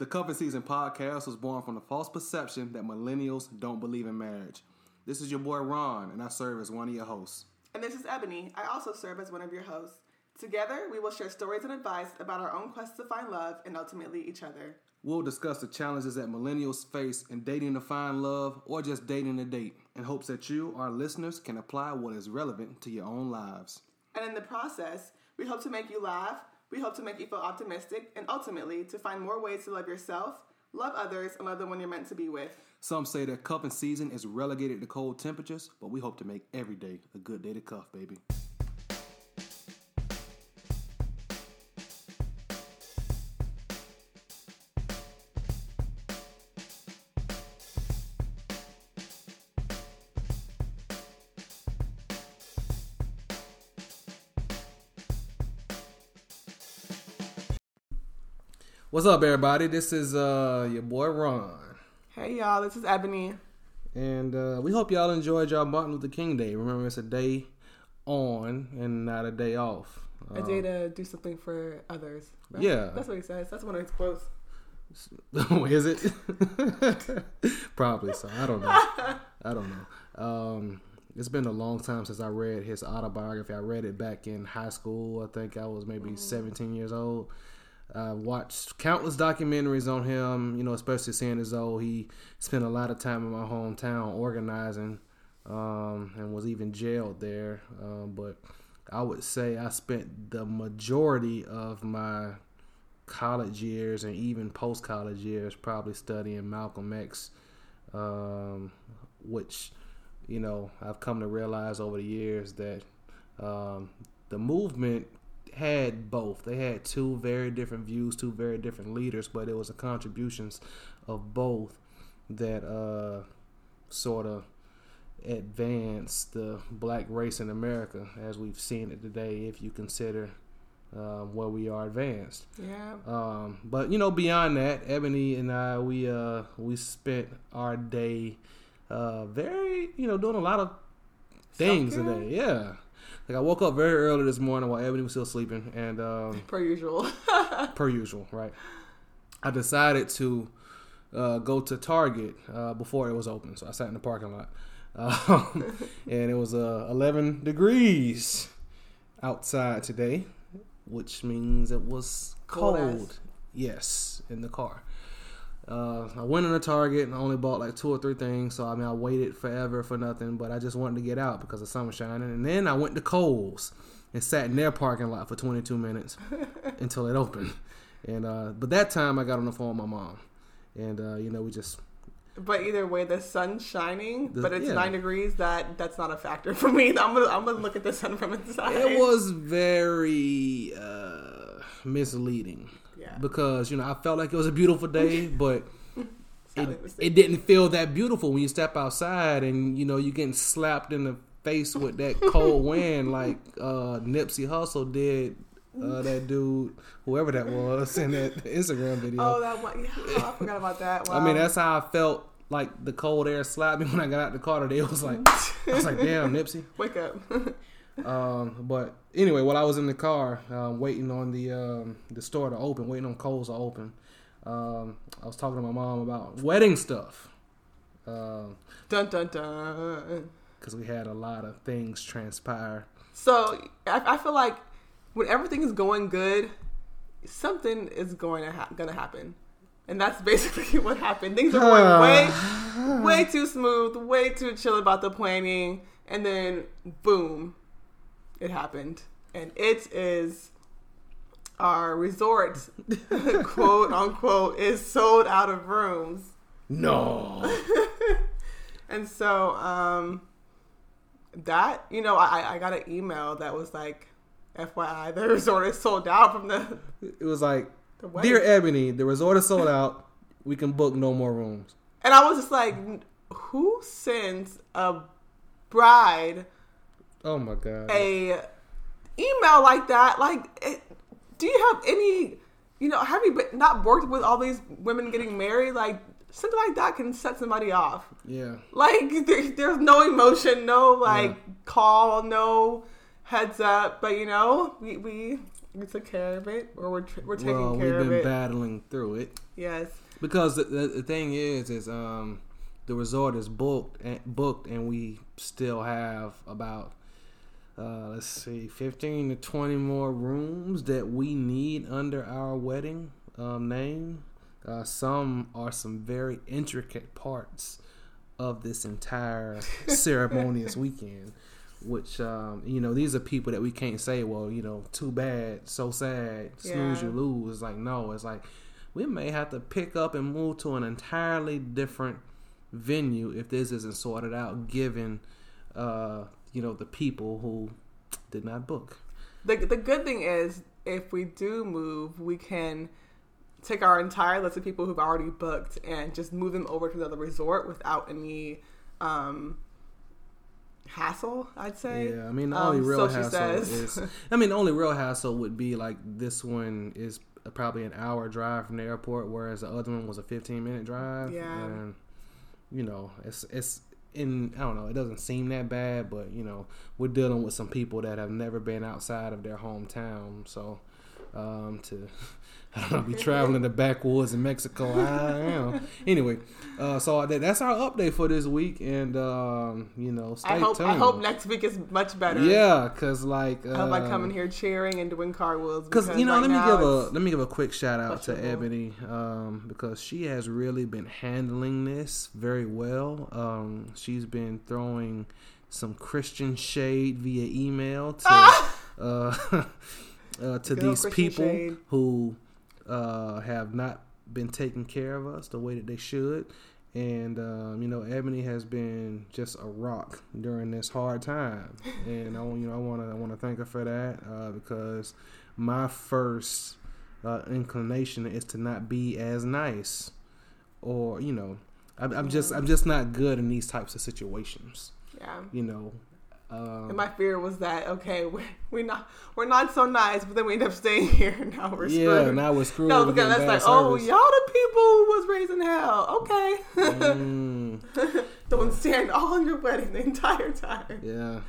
The Cuffing Season podcast was born from the false perception that millennials don't believe in marriage. This is your boy Ron, and I serve as one of your hosts. And this is Eboni. I also serve as one of your hosts. Together, we will share stories and advice about our own quest to find love and ultimately each other. We'll discuss the challenges that millennials face in dating to find love or just dating to date in hopes that you, our listeners, can apply what is relevant to your own lives. And in the process, we hope to make you laugh, we hope to make you feel optimistic, and ultimately to find more ways to love yourself, love others, and love the one you're meant to be with. Some say that cuffing season is relegated to cold temperatures, but we hope to make every day a good day to cuff, baby. What's up, everybody? This is uh your boy Ron, Hey y'all, this is Eboni. and uh, we hope y'all enjoyed y'all Martin Luther King Day. Remember, it's a day on and not a day off. A day to do something for others. right? yeah. That's what he says. That's one of his quotes. is it? Probably so. I don't know. I don't know. Um, it's been a long time since I read his autobiography. I read it back in high school. I think I was maybe 17 years old. I watched countless documentaries on him, you know, especially seeing as though he spent a lot of time in my hometown organizing um, and was even jailed there. Um, but I would say I spent the majority of my college years and even post college years probably studying Malcolm X, um, which, you know, I've come to realize over the years that um, the movement had both. They had two very different views, two very different leaders, but it was the contributions of both that uh, sort of advanced the black race in America as we've seen it today, if you consider um, where we are advanced. Yeah. Um, but you know, beyond that, Eboni and I, we uh, we spent our day uh, very, you know, doing a lot of things Self-care? today. Yeah, like I woke up very early this morning while Eboni was still sleeping, and um, Per usual. per usual, right? I decided to uh, go to Target uh, before it was open, so I sat in the parking lot, um, and it was uh, 11 degrees outside today, which means it was Cold cold. Yes, in the car. Uh, I went in the Target and I only bought like two or three things, so I mean I waited forever for nothing, but I just wanted to get out because the sun was shining. And then I went to Kohl's and sat in their parking lot for 22 minutes until it opened. And uh, but that time I got on the phone with my mom, and uh, you know we just But either way, the sun's shining, The- but it's yeah. nine degrees. That that's not a factor for me. I'm gonna I'm gonna look at the sun from inside. it was very uh, misleading Yeah. because you know I felt like it was a beautiful day, but it, it didn't feel that beautiful when you step outside and you know you're getting slapped in the face with that cold wind like uh, Nipsey Hussle did. Uh, that dude, whoever that was, in that Instagram video. Oh, that one. Yeah, oh, I forgot about that. Wow. I mean, that's how I felt like the cold air slapped me when I got out the car today. It was like, I was like, damn, Nipsey. wake up. Um, but anyway, while I was in the car um, waiting on the um, the store to open, waiting on Kohl's to open, um, I was talking to my mom about wedding stuff because dun dun dun. we had a lot of things transpire. So I, I feel like when everything is going good, something is going to ha- gonna happen, and that's basically what happened. Things are going way, way too smooth, way too chill about the planning, and then boom, it happened, and it is our resort, quote unquote, is sold out of rooms. No, And so um that, you know, I, I got an email that was like, FYI, the resort is sold out from the, it was like, dear Eboni, the resort is sold out. We can book no more rooms. And I was just like, who sends a bride Oh my god. a email like that? Like, it, do you have any, you know, have you been, not worked with all these women getting married? Like, something like that can set somebody off. Yeah. Like there, there's no emotion, no like call, no heads up. But you know, we we We took care of it, or we're we're taking well, we've been battling through it Yes. because the, the, the thing is, is um, the resort is booked and booked, and we still have about uh, let's see, fifteen to twenty more rooms that we need under our wedding um, name. Uh, some are some very intricate parts of this entire ceremonious weekend. Which um, you know, these are people that we can't say, well, you know, too bad, so sad, snooze Yeah. you lose. It's like no, it's like we may have to pick up and move to an entirely different venue if this isn't sorted out, given uh, you know the people who did not book. The the good thing is, if we do move, we can take our entire list of people who've already booked and just move them over to another resort without any um, hassle. I'd say. Yeah, I mean the Um, only real so hassle is. I mean the only real hassle would be like this one is probably an hour drive from the airport, whereas the other one was a fifteen minute drive. Yeah. and you know it's it's in I don't know it doesn't seem that bad, but you know we're dealing with some people that have never been outside of their hometown, so um, to I don't be traveling in the backwoods in Mexico. I know. Anyway, uh, so that, that's our update for this week, and um, you know, stay I hope tuned. I hope next week is much better. Yeah, cause like uh, I hope I come in here cheering and doing cartwheels. Cause you know, right let me give a let me give a quick shout out to. Eboni um, because she has really been handling this very well. Um, she's been throwing some Christian shade via email to Ah! uh, uh, to Good these people shade. who uh, have not been taking care of us the way that they should. And um, you know, Eboni has been just a rock during this hard time, and I, want- you know, I want to I want to thank her for that uh, because my first uh, inclination is to not be as nice, or you know, I'm, I'm just I'm just not good in these types of situations. yeah. You know, um, And my fear was that okay, we're, we're not we're not so nice, but then we end up staying here. and Now we're yeah, screwed. now we're screwed. no, because that's like, oh, y'all the people who was raising hell. Okay, Mm. one staring all on your wedding the entire time. Yeah.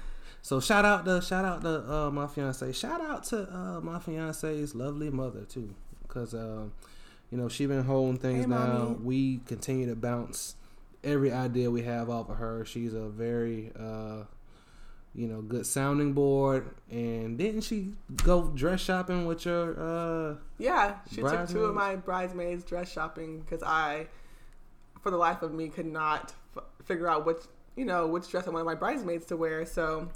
So shout out to shout out to uh, my fiance. Shout out to uh, my fiance's lovely mother too, because um, you know she been holding things Hey, down. mommy. We continue to bounce every idea we have off of her. She's a very uh, you know good sounding board. And didn't she go dress shopping with your? Uh, Yeah, she took two of my bridesmaids dress shopping because I, for the life of me, could not f- figure out which you know which dress I wanted my bridesmaids to wear. So,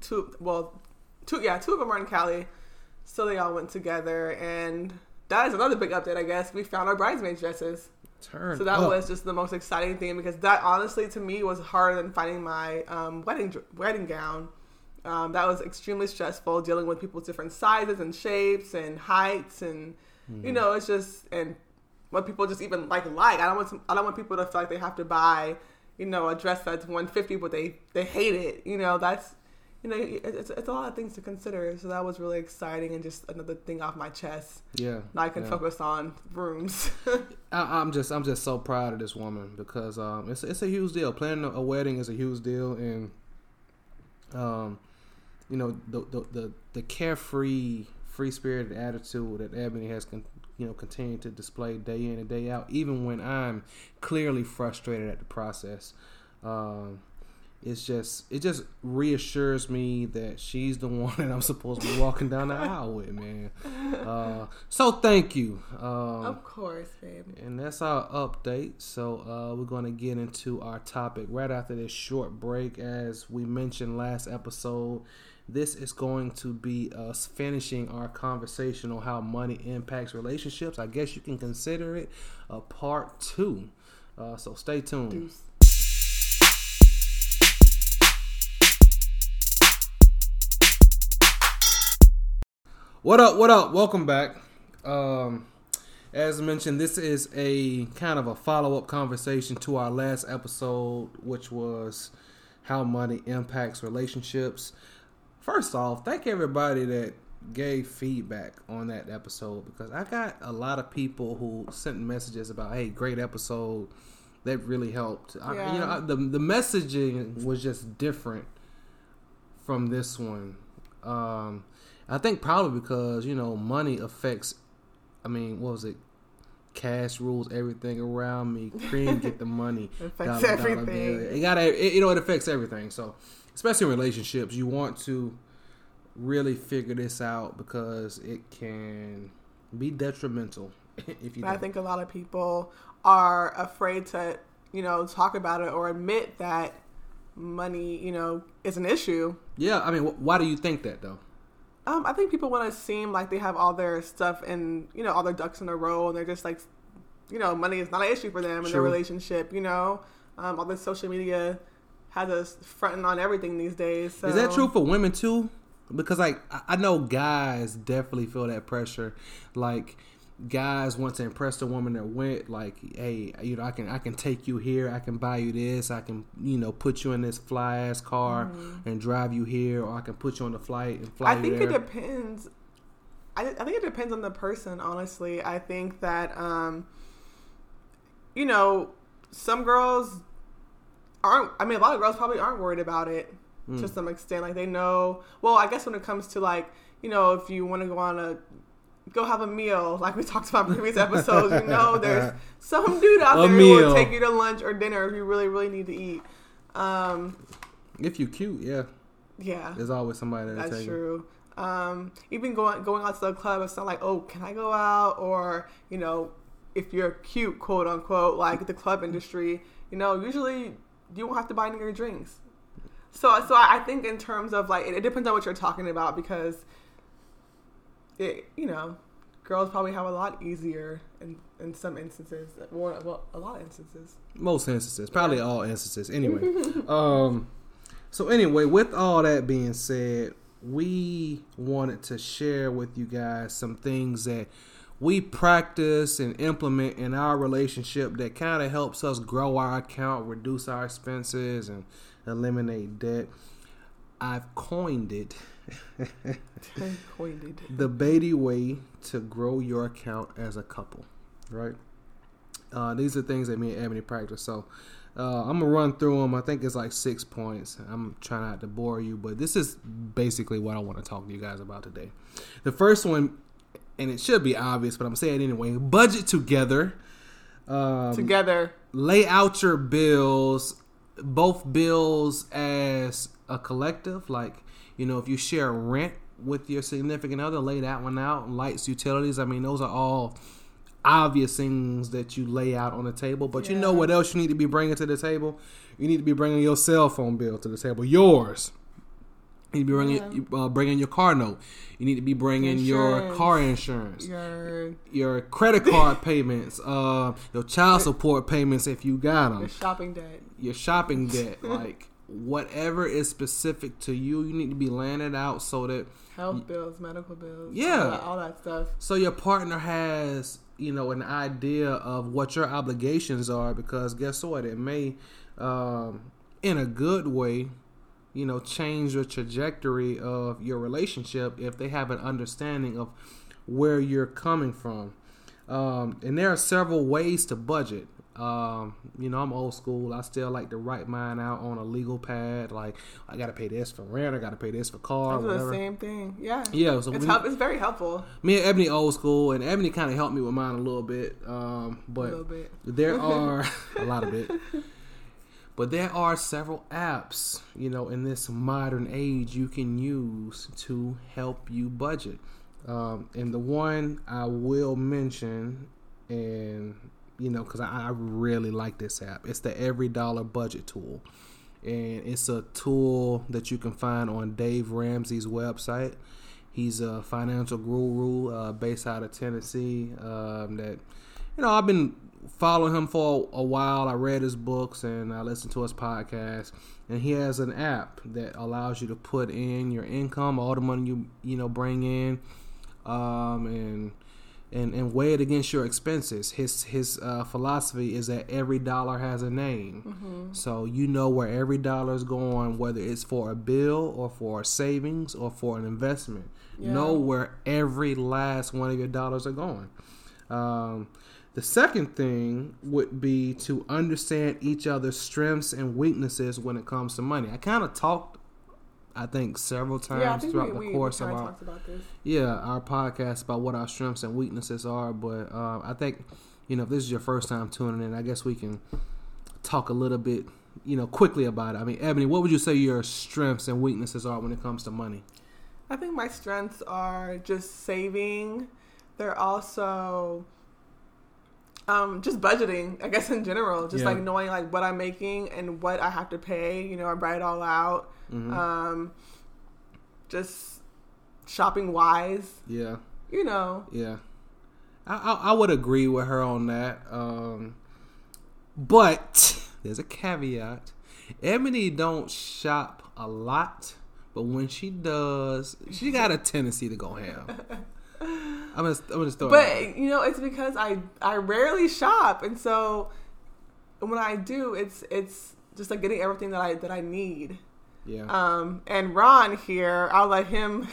two well, two yeah, two of them are in Cali, so they all went together, and that is another big update. I guess we found our bridesmaids dresses. Turn So that up. was just the most exciting thing because that honestly to me was harder than finding my um, wedding wedding gown. Um, that was extremely stressful dealing with people's different sizes and shapes and heights and Mm-hmm. you know it's just and what people just even like like I don't want to, I don't want people to feel like they have to buy you know a dress that's 150 but they they hate it you know that's you know it's, it's a lot of things to consider so that was really exciting and just another thing off my chest yeah. now I can yeah. focus on rooms I, I'm just I'm just so proud of this woman because um it's it's a huge deal. Planning a wedding is a huge deal, and um you know the the the, the carefree, free spirited attitude that Eboni has con- you know continued to display day in and day out, even when I'm clearly frustrated at the process. Um, it's just it just reassures me that she's the one that I'm supposed to be walking down the aisle with, man. Uh, so thank you. Um, of course baby. and that's our update. So uh, we're going to get into our topic right after this short break. As we mentioned last episode, this is going to be us finishing our conversation on how money impacts relationships. I guess you can consider it a part two. Uh, so stay tuned. Deuce. What up? What up? Welcome back. Um, as mentioned, this is a kind of a follow up conversation to our last episode, which was how money impacts relationships. First off, thank everybody that gave feedback on that episode because I got a lot of people who sent messages about, "Hey, great episode." That really helped. I, you know, I, the the messaging was just different from this one. Um, I think probably because you know money affects. I mean, what was it? Cash rules everything around me. Cream get the money. Affects Dollar, dollar everything. bill. It got it, you know it affects everything. So especially in relationships, you want to really figure this out because it can be detrimental if you. I think a lot of people are afraid to, you know, talk about it or admit that money, you know, is an issue. Yeah, I mean, wh- why do you think that though? Um, I think people want to seem like they have all their stuff and you know all their ducks in a row, and they're just like, you know, money is not an issue for them in their relationship. You know, um, all this social media has us fronting on everything these days. So. Is that true for women too? Because like I- I know guys definitely feel that pressure. Like guys want to impress the woman that went. Like, hey, you know, I can I can take you here. I can buy you this. I can you know put you in this fly ass car and drive you here, or I can put you on the flight and fly Mm-hmm. I think there. it depends. I, I think it depends on the person, honestly. I think that, um, you know, some girls aren't, I mean, a lot of girls probably aren't worried about it Mm. to some extent. Like, they know, well, I guess when it comes to, like, you know, if you want to go on a, go have a meal, like we talked about in previous episodes, you know, there's some dude out A there who will take you to lunch or dinner if you really, really need to eat. Um, if you cute, yeah, yeah. there's always somebody that'll That's take you. true. Um, even going going out to the club, it's not like, oh, can I go out? Or you know, if you're cute, quote unquote, like the club industry, you know, usually you won't have to buy any of your drinks. So, so I I think in terms of like, it, it depends on what you're talking about because it, you know, girls probably have a lot easier in in some instances. Well, well a lot of instances. Most instances, probably all instances. Anyway, um, so anyway, with all that being said, we wanted to share with you guys some things that we practice and implement in our relationship that kind of helps us grow our account, reduce our expenses, and eliminate debt. I've coined it The Beatty way to grow your account as a couple, right? Uh, these are things that me and Eboni practice. So uh, I'm gonna run through them. I think it's like six points. I'm trying not to bore you, but this is basically what I want to talk to you guys about today. The first one, and it should be obvious, but I'm saying it anyway. Budget together. Um, Together. lay out your bills, both bills as a collective. Like, you know, if you share rent with your significant other, lay that one out. Lights, utilities. I mean, those are all obvious things that you lay out on the table. But you know what else you need to be bringing to the table? You need to be bringing your cell phone bill to the table. Yours. You need to be bringing, uh, bringing your car note. You need to be bringing your car insurance Your your credit card payments, uh, your child support payments if you got them. your shopping debt. your shopping debt, like whatever is specific to you, you need to be laying it out so that health bills, medical bills, Yeah. all that, all that stuff. so your partner has you know an idea of what your obligations are because guess what it may um, in a good way you know change the trajectory of your relationship if they have an understanding of where you're coming from um, and there are several ways to budget um, you know i'm old school i still like to write mine out on a legal pad like i gotta pay this for rent i gotta pay this for car I do the same thing. Yeah. yeah so It's, we- help, it's very helpful. me and Eboni old school, and Eboni kind of helped me with mine a little bit. Um, A but little bit. there are a lot of it. But there are several apps, you know, in this modern age you can use to help you budget. Um, and the one I will mention, and you know, because I, I really like this app, it's the EveryDollar Budget Tool. And it's a tool that you can find on Dave Ramsey's website. He's a financial guru uh, based out of Tennessee. Um, that you know, I've been following him for a while. I read his books and I listened to his podcast. And he has an app that allows you to put in your income, all the money you you know bring in, um, and and and weigh it against your expenses. His his uh, philosophy is that every dollar has a name, so you know where every dollar is going, whether it's for a bill or for a savings or for an investment. Yeah. Know where every last one of your dollars are going. Um, the second thing would be to understand each other's strengths and weaknesses when it comes to money. I kind of talked I think several times Yeah, think throughout we, the course of our talked about this. yeah our podcast about what our strengths and weaknesses are. But uh, I think you know if this is your first time tuning in, I guess we can talk a little bit you know quickly about it. I mean, Eboni, what would you say your strengths and weaknesses are when it comes to money? I think my strengths are just saving. They're also um, just budgeting, I guess in general, just Yeah. like knowing like what I'm making and what I have to pay. You know, I write it all out. Mhm. Um, just shopping wise. yeah. You know, Yeah, I, I I would agree with her on that. Um, but there's a caveat: Eboni don't shop a lot, but when she does, she got a tendency to go ham. I'm gonna I'm gonna throw it out there. but you know, it's because I I rarely shop, and so when I do, it's it's just like getting everything that I that I need. Yeah. Um, and Ron here, I'll let him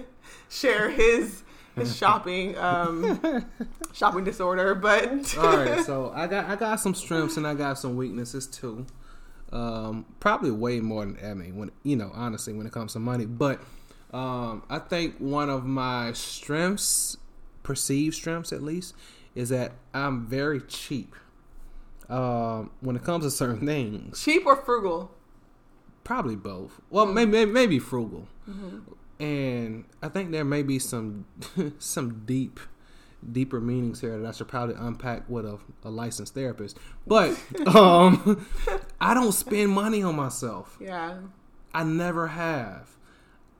share his his shopping um, shopping disorder. But All right, so I got I got some strengths and I got some weaknesses too. Um, probably way more than Eboni when you know honestly when it comes to money. But um, I think one of my strengths, perceived strengths at least, is that I'm very cheap. Um, when it comes to certain things, cheap or frugal? Probably both. Well, maybe maybe frugal, and I think there may be some some deep deeper meanings here that I should probably unpack with a, a licensed therapist. But um, I don't spend money on myself. Yeah, I never have.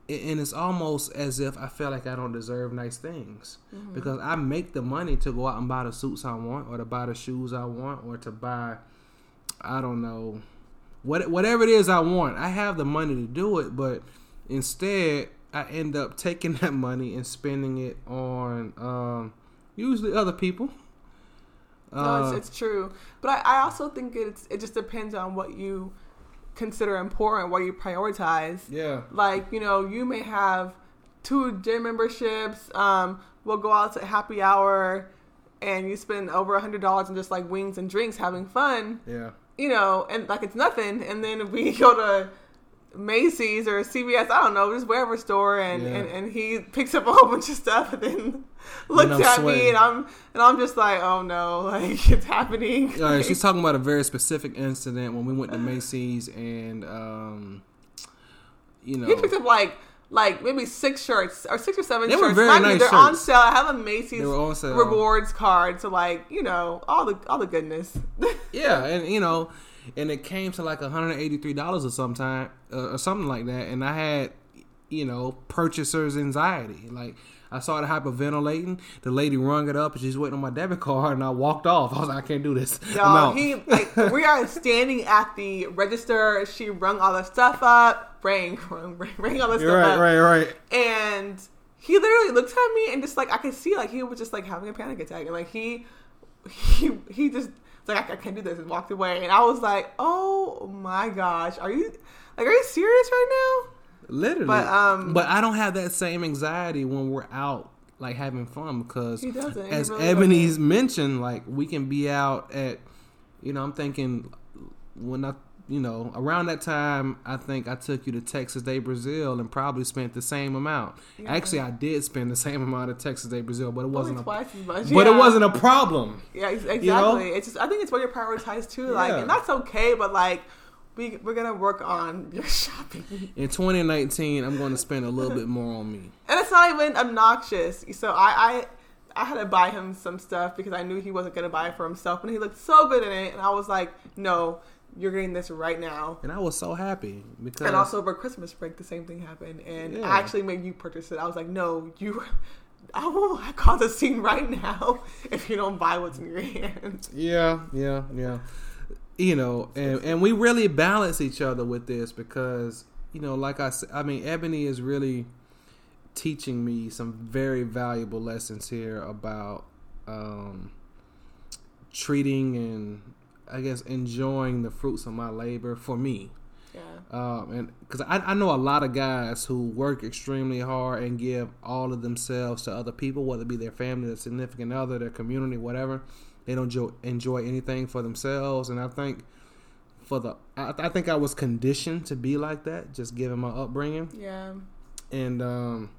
And it's almost as if I feel like I don't deserve nice things because I make the money to go out and buy the suits I want, or to buy the shoes I want, or to buy, I don't know, what whatever it is I want. I have the money to do it, but instead I end up taking that money and spending it on um, usually other people. no, Uh, it's, it's true. But I, I also think it's it just depends on what you consider important, what you prioritize. yeah, Like you know, you may have two gym memberships. Um, we'll go out to happy hour, and you spend over a hundred dollars on just like wings and drinks, having fun. yeah. You know, and like it's nothing. And then we go to Macy's or CVS, I don't know, just wherever store, and, Yeah. and, and he picks up a whole bunch of stuff, and then looks at sweating. me, and I'm and I'm just like, oh no, like it's happening. All right, she's talking about a very specific incident when we went to Macy's and, um, you know, he picked up like like maybe six shirts or six or seven They were shirts. you, nice they're on sale. I have a Macy's They were on sale. rewards card, so like you know all the all the goodness. yeah, and you know, and it came to like hundred eighty three dollars or sometime uh, or something like that, and I had, you know, purchasers anxiety. Like I started hyperventilating. The lady rung it up, and she's waiting on my debit card, and I walked off. I was like, I can't do this. Y'all, he like we are standing at the register. She rung all the stuff up, rang, rang, rang all the stuff right, up, right, right. and he literally looked at me and just like I could see like he was just like having a panic attack, and like he he he just like I, I can't do this and walked away, and I was like, oh my gosh, are you like are you serious right now? Literally. But, um, but I don't have that same anxiety when we're out like having fun because doesn't. As really Eboni's mentioned, like we can be out at you know, I'm thinking when I you know, around that time I think I took you to Texas de Brazil and probably spent the same amount. Yeah. Actually I did spend the same amount of Texas de Brazil, but it wasn't a, twice as much, but it wasn't a problem. Yeah, ex- exactly. know? It's just I think it's what you prioritize too. Like, Yeah. and that's okay. But like, we we're gonna work on your shopping, In 2019, I'm going to spend a little bit more on me. and it's not even obnoxious. So I I I had to buy him some stuff because I knew he wasn't gonna buy it for himself, and he looked so good in it, and I was like, no, you're getting this right now. And I was so happy because And also over Christmas break, the same thing happened, and Yeah. I actually made you purchase it. I was like, no, you. I will cause a scene right now if you don't buy what's in your hand. Yeah, yeah, yeah. You know, and and we really balance each other with this because you know, like I said, I mean, Eboni is really teaching me some very valuable lessons here about um, treating and I guess enjoying the fruits of my labor for me. Yeah. Um, and because I, I know a lot of guys who work extremely hard and give all of themselves to other people, whether it be their family, their significant other, their community, whatever. They don't enjoy, enjoy anything for themselves. And I think for the. I, I think I was conditioned to be like that, just given my upbringing, Yeah. and um,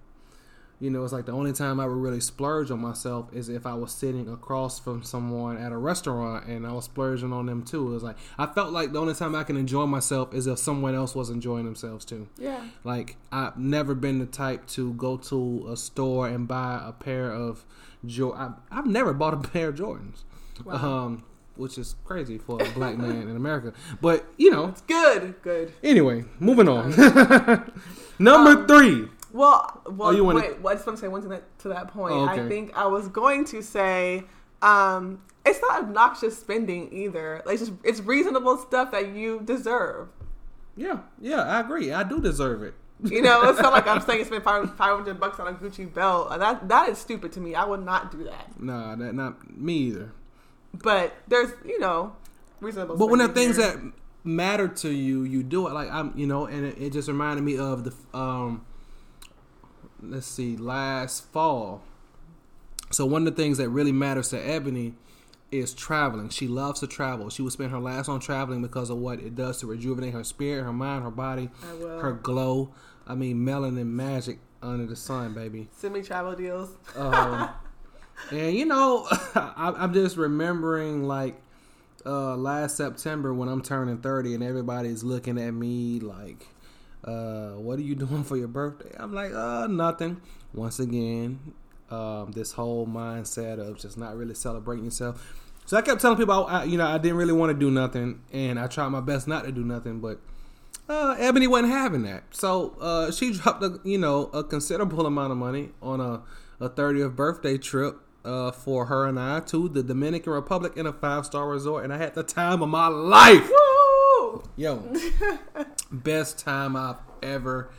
you know, it's like the only time I would really splurge on myself is if I was sitting across from someone at a restaurant and I was splurging on them too. It was like I felt like the only time I can enjoy myself is if someone else was enjoying themselves too. Yeah. Like I've never been the type to go to a store and buy a pair of Jor. I, I've never bought a pair of Jordans, Wow. um, which is crazy for a black man in America. But you know, It's good. Good. anyway, moving on. Number Um, three. Well, well, Oh, you wanna- wait. Just want to say one thing that, to that point. Oh, I think I was going to say, um, it's not obnoxious spending either. Like, it's just it's reasonable stuff that you deserve. Yeah, yeah, I agree. I do deserve it. You know, it's not like I'm saying spend five hundred bucks on a Gucci belt. That that is stupid to me. I would not do that. Nah, that not me either. But there's, you know, reasonable. But when the things that matter to you, you do it. Like I'm, you know, and it, it just reminded me of the um. Let's see, last fall. So one of the things that really matters to Eboni is traveling. She loves to travel. She would spend her last on traveling because of what it does to rejuvenate her spirit, her mind, her body, her glow. I mean, melanin magic under the sun, baby. send me travel deals. Um, and you know, I, I'm just remembering like uh, last September when I'm turning 30 and everybody's looking at me like, uh, "What are you doing for your birthday?" I'm like, "Uh, nothing." Once again, um, this whole mindset of just not really celebrating yourself. So I kept telling people, I, you know, I didn't really want to do nothing, and I tried my best not to do nothing, but uh, Eboni wasn't having that. So uh, she dropped a you know a considerable amount of money on a a 30th birthday trip uh, for her and I to the Dominican Republic in a five star resort, and I had the time of my life. Woo! Yo, best time I've ever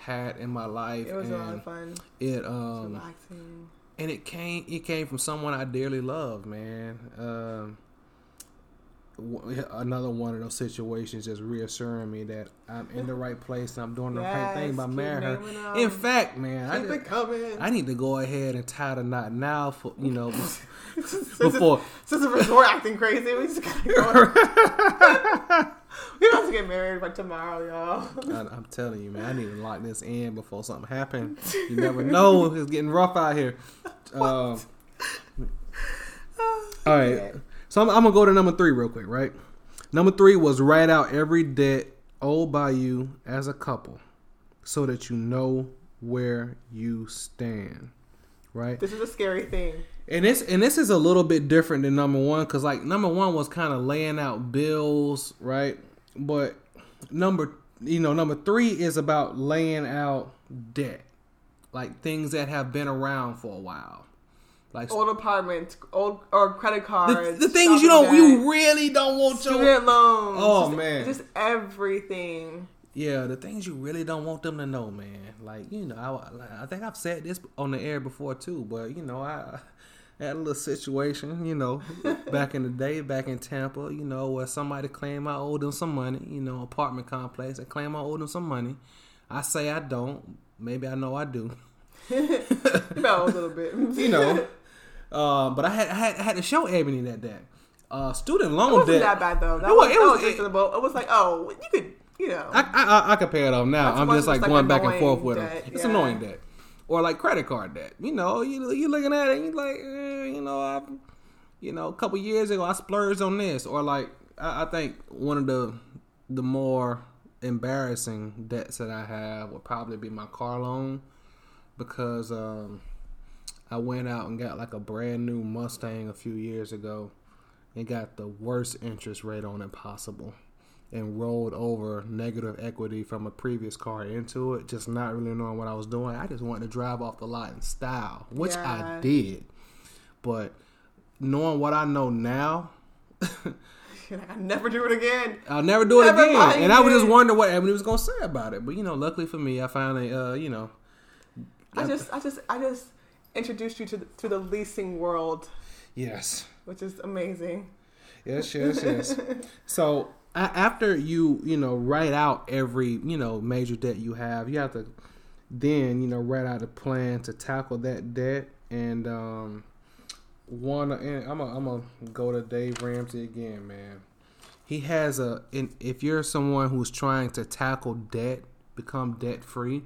had in my life, It was a lot of fun. it um Relaxing. and it came it came from someone I dearly love, man. Um, another one of those situations just reassuring me that I'm in the right place and I'm doing the right thing by marrying her. In fact, man, I, just- I need to go ahead and tie the knot now for you know Since before. Since the resort acting crazy, we just gotta go. we don't have to get married by tomorrow, y'all. I, I'm telling you, man, I need to lock this in before something happens. You never know; it's getting rough out here. Um, all right, so I'm, I'm gonna go to number three real quick. Right, number three was write out every debt owed by you as a couple, so that you know where you stand. Right, This is a scary thing. and this and this is a little bit different than number one because like number one was kind of laying out bills, right? But number you know number three is about laying out debt, like things that have been around for a while, like Old apartments, old or credit cards. the things you don't you really don't want your student loans. Oh, just- man. just everything. yeah the things you really don't want them to know, man. Like you know I I think I've said this on the air before too, but you know I. I had a little situation, you know, back in the day, back in Tampa, you know, where somebody claimed I owed them some money, you know, apartment complex, and claim I owed them some money. I say I don't. Maybe I know I do. No, a little bit. You know. Uh, but I had, I had I had to show Eboni that that uh, student It loan wasn't debt. that bad though. That It was- it was- was reasonable. It was like, oh, you could, you know. I, I I- I it off now. That's I'm just like like going back and forth with them. debt, It's yeah. annoying debt, or like credit card debt. You know, you you looking at it, and you like, eh, you know, I, you know, a couple years ago I splurged on this, or like I, I think one of the the more embarrassing debts that I have would probably be my car loan because um, I went out and got like a brand new Mustang a few years ago and got the worst interest rate on it possible and rolled over negative equity from a previous car into it, just not really knowing what I was doing. I just wanted to drive off the lot in style, which I did. But knowing what I know now, I never do it again. I'll never do it Never again. And I was just wondering what Eboni was gonna say about it. But you know, luckily for me, I finally, uh, you know, I just, I just, I just introduced you to the, to the leasing world, yes, which is amazing. yes, yes, yes. so a- after you, you know, write out every, you know, major debt you have, you have to then, you know, write out a plan to tackle that debt. And um, one, and I'm gonna I'm gonna go to Dave Ramsey again, man. he has a. If you're someone who's trying to tackle debt, become debt free,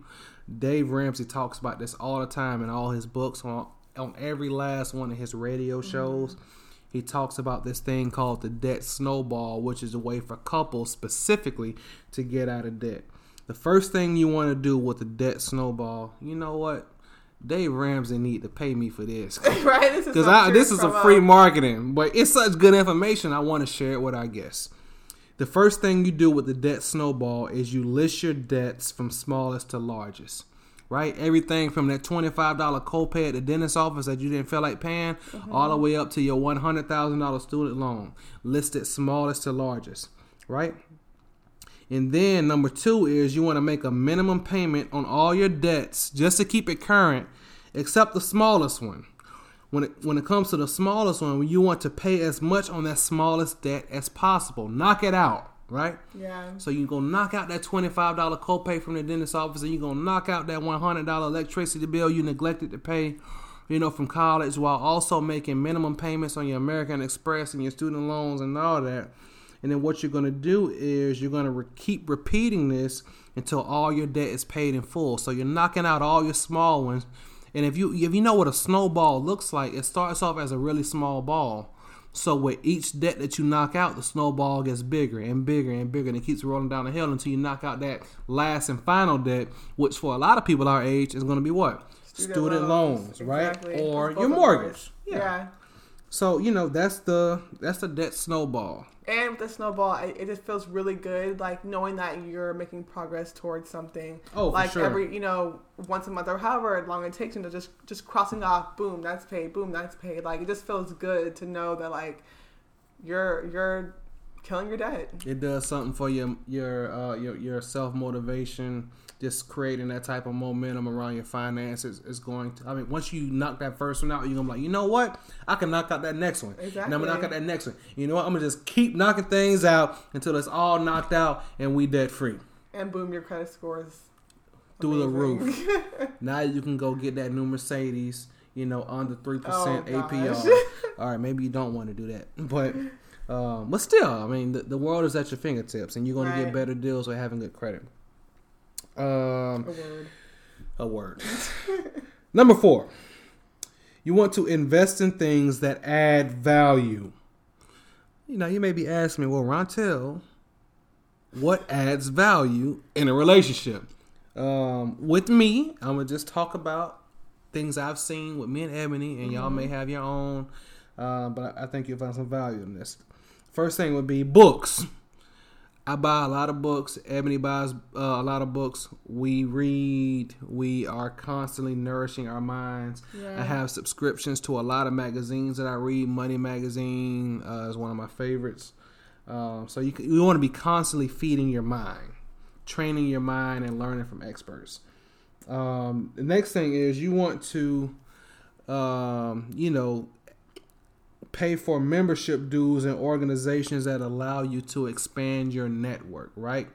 Dave Ramsey talks about this all the time in all his books on on every last one of his radio shows. Mm-hmm. He talks about this thing called the debt snowball, which is a way for couples specifically to get out of debt. The first thing you want to do with the debt snowball, you know what? Dave Ramsey need to pay me for this, right? Because so this is a free marketing, but it's such good information. I want to share it with our guests. The first thing you do with the debt snowball is you list your debts from smallest to largest. Right, everything from that twenty-five dollar copay at the dentist office that you didn't feel like paying, mm-hmm. all the way up to your one hundred thousand dollar student loan, listed smallest to largest. Right, and then number two is you want to make a minimum payment on all your debts just to keep it current, except the smallest one. When it when it comes to the smallest one, you want to pay as much on that smallest debt as possible. Knock it out, right? Yeah. So you go knock out that twenty five dollar copay from the dentist office, and you gonna knock out that one hundred dollar electricity bill you neglected to pay, you know, from college, while also making minimum payments on your American Express and your student loans and all that. And then what you're going to do is you're going to re- keep repeating this until all your debt is paid in full. So you're knocking out all your small ones. And if you if you know what a snowball looks like, it starts off as a really small ball. So with each debt that you knock out, the snowball gets bigger and bigger and bigger, and it keeps rolling down the hill until you knock out that last and final debt, which for a lot of people our age is going to be what student, student loans, loans, right, exactly. or your mortgage. Yeah. yeah. So you know that's the that's the debt snowball. And with the snowball, it, just feels really good, like knowing that you're making progress towards something. Oh, like sure. every you know once a month or however long it takes, you know, just just crossing off, boom, that's paid, boom, that's paid. Like it just feels good to know that like you're you're killing your debt. It does something for your your uh, your your self motivation just creating that type of momentum around your finances is going to. I mean, once you knock that first one out, you're gonna be like, you know what? I can knock out that next one, exactly. and I'm gonna knock out that next one. You know what? I'm gonna just keep knocking things out until it's all knocked out and we debt free. And boom, your credit scores through the roof. now you can go get that new Mercedes. You know, under three percent oh, APR. all right, maybe you don't want to do that, but. Um, but still, I mean, the, the world is at your fingertips, and you're going right. to get better deals with having good credit. Um, a word. A word. Number four. You want to invest in things that add value. You know, you may be asking me, well, Rontel, what adds value in a relationship? Um, with me, I'm gonna just talk about things I've seen with me and Eboni, and mm-hmm. y'all may have your own, uh, but I think you'll find some value in this. First thing would be books. I buy a lot of books. Eboni buys uh, a lot of books. We read. We are constantly nourishing our minds. Yeah. I have subscriptions to a lot of magazines that I read. Money Magazine uh, is one of my favorites. Um, so you, you want to be constantly feeding your mind, training your mind, and learning from experts. Um, the next thing is you want to, um, you know, pay for membership dues in organizations that allow you to expand your network, right?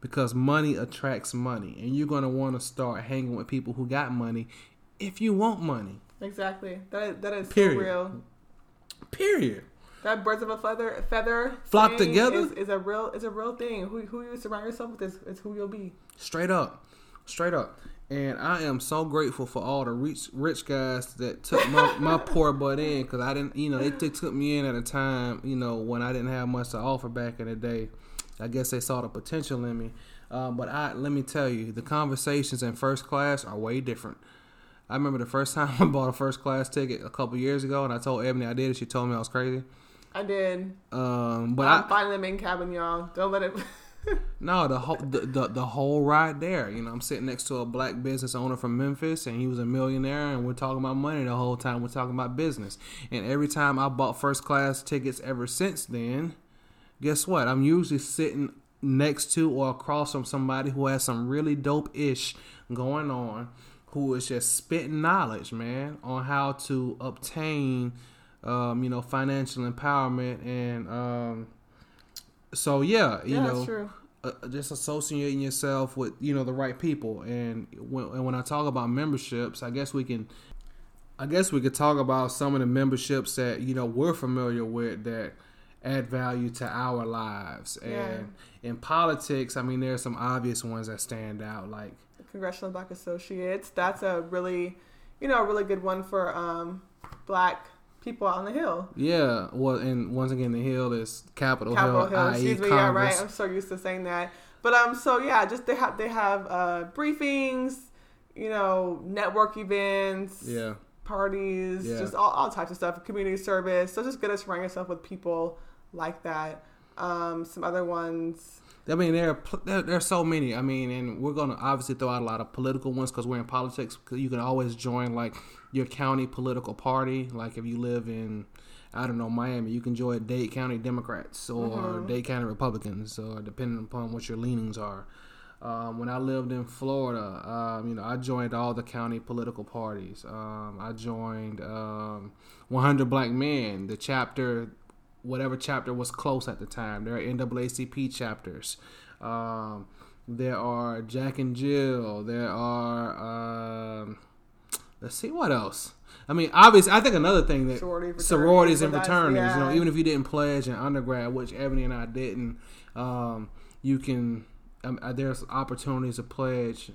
Because money attracts money, and you're going to want to start hanging with people who got money if you want money. Exactly. That is, that is Period. so real. Period. That birds of a feather feather flock together is, is, a real is a real thing. Who who you surround yourself with is, is who you'll be. Straight up, straight up. And I am so grateful for all the rich rich guys that took my, my poor butt in because I didn't, you know, they took me in at a time, you know, when I didn't have much to offer back in the day. I guess they saw the potential in me. Uh, but I let me tell you, the conversations in first class are way different. I remember the first time I bought a first class ticket a couple years ago, and I told Eboni I did it. She told me I was crazy. I did. Um, but I'm I finding the main cabin, y'all. Don't let it. no, the whole the, the, the whole ride there. You know, I'm sitting next to a black business owner from Memphis, and he was a millionaire, and we're talking about money the whole time. We're talking about business, and every time I bought first class tickets ever since then, guess what? I'm usually sitting next to or across from somebody who has some really dope ish going on, who is just spitting knowledge, man, on how to obtain, um, you know, financial empowerment and. Um, so yeah, you yeah, know, uh, just associating yourself with you know the right people. And when, and when I talk about memberships, I guess we can, I guess we could talk about some of the memberships that you know we're familiar with that add value to our lives. Yeah. And in politics, I mean, there are some obvious ones that stand out, like Congressional Black Associates. That's a really, you know, a really good one for um, black people out on the Hill. yeah. Well, and once again, the Hill is Capitol, Capitol Hill, Hill. Excuse me. Yeah, right. I'm so used to saying that. But um, so yeah, just they have they have uh, briefings, you know, network events, Yeah. parties, Yeah. just all, all types of stuff, community service. So just good at surrounding yourself with people like that. Um, some other ones. I mean, there are pl- there, there are so many. I mean, and we're gonna obviously throw out a lot of political ones because we're in politics. you can always join like your county political party. Like if you live in, I don't know, Miami, you can join Dade County Democrats or Mhm. Dade County Republicans, or depending upon what your leanings are. Um, when I lived in Florida, um, you know, I joined all the county political parties. Um, I joined um, 100 Black Men, the chapter, whatever chapter was close at the time. There are NAACP chapters. Um, there are Jack and Jill. There are, um, let's see, what else? I mean, obviously, I think another thing that Sorority, sororities and fraternities. You know, even if you didn't pledge in undergrad, which Eboni and I didn't, um, you can. Um, uh, there's opportunities to pledge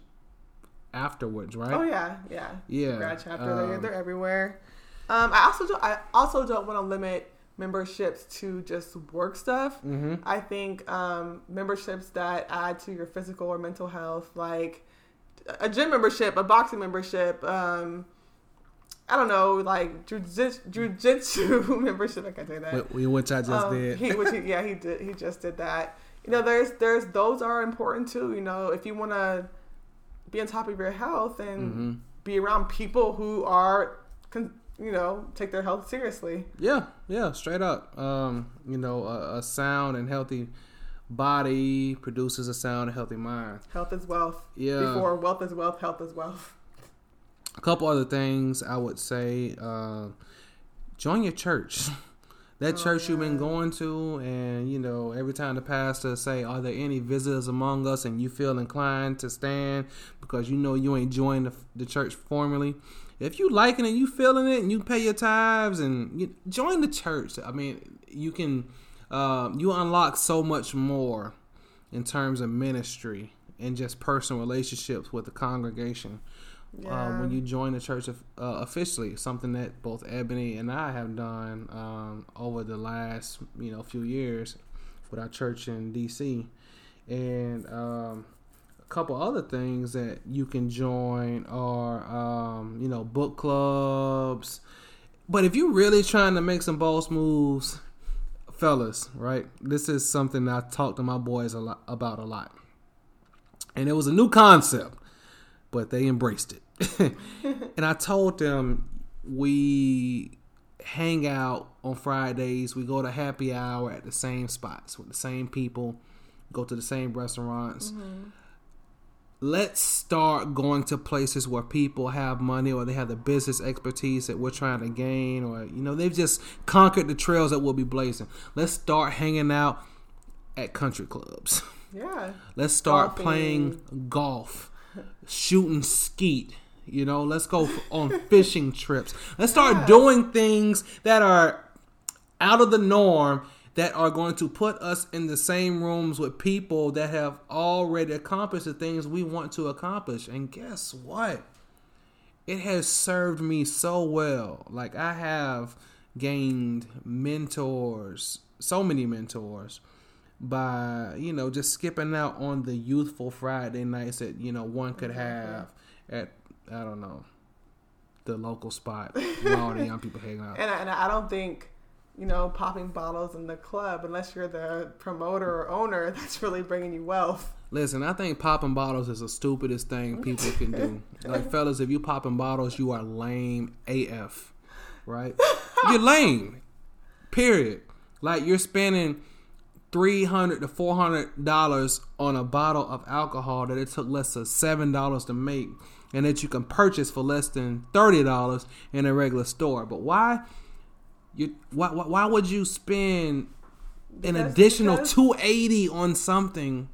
afterwards, right? Oh yeah, yeah. Yeah, Grad chapter. they're, um, they're everywhere. Um, I also don't, I also don't want to limit memberships to just work stuff. Mm-hmm. I think um, memberships that add to your physical or mental health, like a gym membership, a boxing membership, um, I don't know, like jujitsu, membership. I can't say that. Which I just Um, did. He, which he, yeah, he did. He just did that. You know, there's there's those are important too. You know, if you want to be on top of your health and hmm be around people who are, con- you know, take their health seriously. Yeah, yeah, straight up. Um, you know, a, a sound and healthy body produces a sound and healthy mind. Health is wealth. Yeah. Before wealth is wealth, health is wealth. A couple other things I would say: uh, join your church. That Oh, church you've been going to, and you know, every time the pastor say, "Are there any visitors among us?" and you feel inclined to stand because you know you ain't joined the, the church formally. If you liking it, you feeling it, and you pay your tithes, and you join the church. I mean, you can uh, you unlock so much more in terms of ministry and just personal relationships with the congregation Yeah. um, when you join the church of, uh, officially. Something that both Eboni and I have done um, over the last you know few years with our church in DC, and um, couple other things that you can join are um, you know book clubs. But if you're really trying to make some boss moves, fellas, right? This is something I talk to my boys a lot about a lot, and it was a new concept but they embraced it. and I told them we hang out on Fridays, we go to happy hour at the same spots with the same people, go to the same restaurants. Let's start going to places where people have money or they have the business expertise that we're trying to gain, or you know, they've just conquered the trails that we'll be blazing. Let's start hanging out at country clubs. yeah. Let's start Golfing. playing golf, shooting skeet. You know, let's go on fishing trips. Let's start Yeah. doing things that are out of the norm that are going to put us in the same rooms with people that have already accomplished the things we want to accomplish. And guess what? It has served me so well. Like I have gained mentors, so many mentors by, you know, just skipping out on the youthful Friday nights that, you know, one could have at I don't know, the local spot where all the young people hang out. And I, and I don't think, you know, popping bottles in the club, unless you're the promoter or owner, that's really bringing you wealth. Listen, I think popping bottles is the stupidest thing people can do. Like, fellas, if you popping bottles, you are lame AF, right? You're lame. Period. Like you're spending three hundred to four hundred dollars on a bottle of alcohol that it took less than seven dollars to make, and that you can purchase for less than thirty dollars in a regular store. But why? You why why, would you spend an Because- additional because two eighty on something?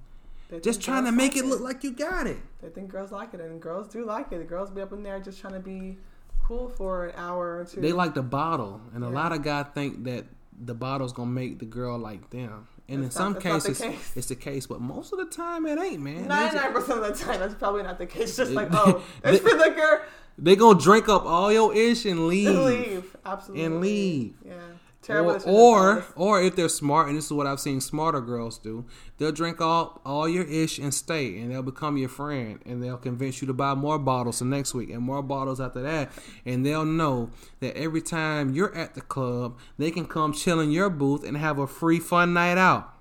Just trying to make like it look like you got it. They think girls like it, and girls do like it. The girls be up in there just trying to be cool for an hour or two. They like the bottle, and a lot of guys think that the bottle's gonna make the girl like them. And That's in some not- that's not the cases, case. it's the case, but most of the time it ain't, man. They Ninety just- nine percent of the time, that's probably not the case. Just like, oh, it's for the girl. They gonna drink up all your ish and leave. Leave, absolutely, And leave. Yeah, terrible. Or, or or if they're smart, and this is what I've seen smarter girls do, they'll drink all all your ish and stay, and they'll become your friend, and they'll convince you to buy more bottles the next week, and more bottles after that, and they'll know that every time you're at the club, they can come chill in your booth and have a free fun night out.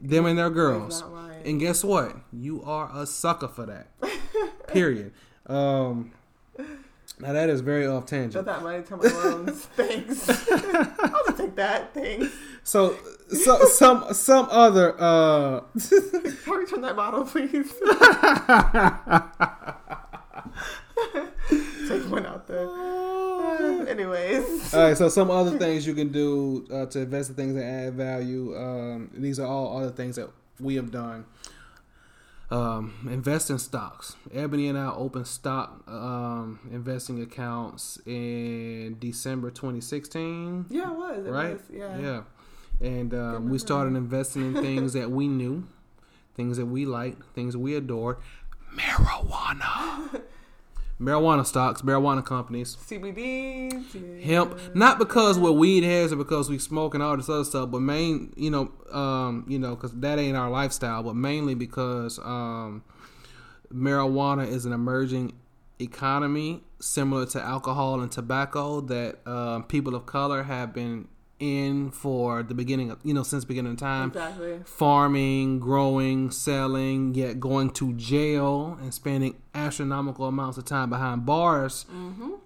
Them and their girls, and guess what? You are a sucker for that. Period. Um, now that is very off tangent. Got that money to my loans. Thanks. I'll just take that. Thanks. So, so some some other uh Can we turn that bottle, please? take one out there. Anyways, all right, so some other things you can do uh, to invest in things that add value. Um, these are all other things that we have done. Um, invest in stocks. Eboni and I opened stock um, investing accounts in December 2016. yeah, it was. It right? Was, yeah. Yeah. And um, we started investing in things that we knew, things that we liked, things we adored. Marijuana. marijuana stocks, marijuana companies. CBD. Hemp, not because we're weed heads or because we smoke and all this other stuff, but main, you know, um, you know, because that ain't our lifestyle, but mainly because um, marijuana is an emerging economy similar to alcohol and tobacco that um, people of color have been in for the beginning of, you know, since beginning of time Exactly. farming, growing, selling, yet going to jail and spending astronomical amounts of time behind bars.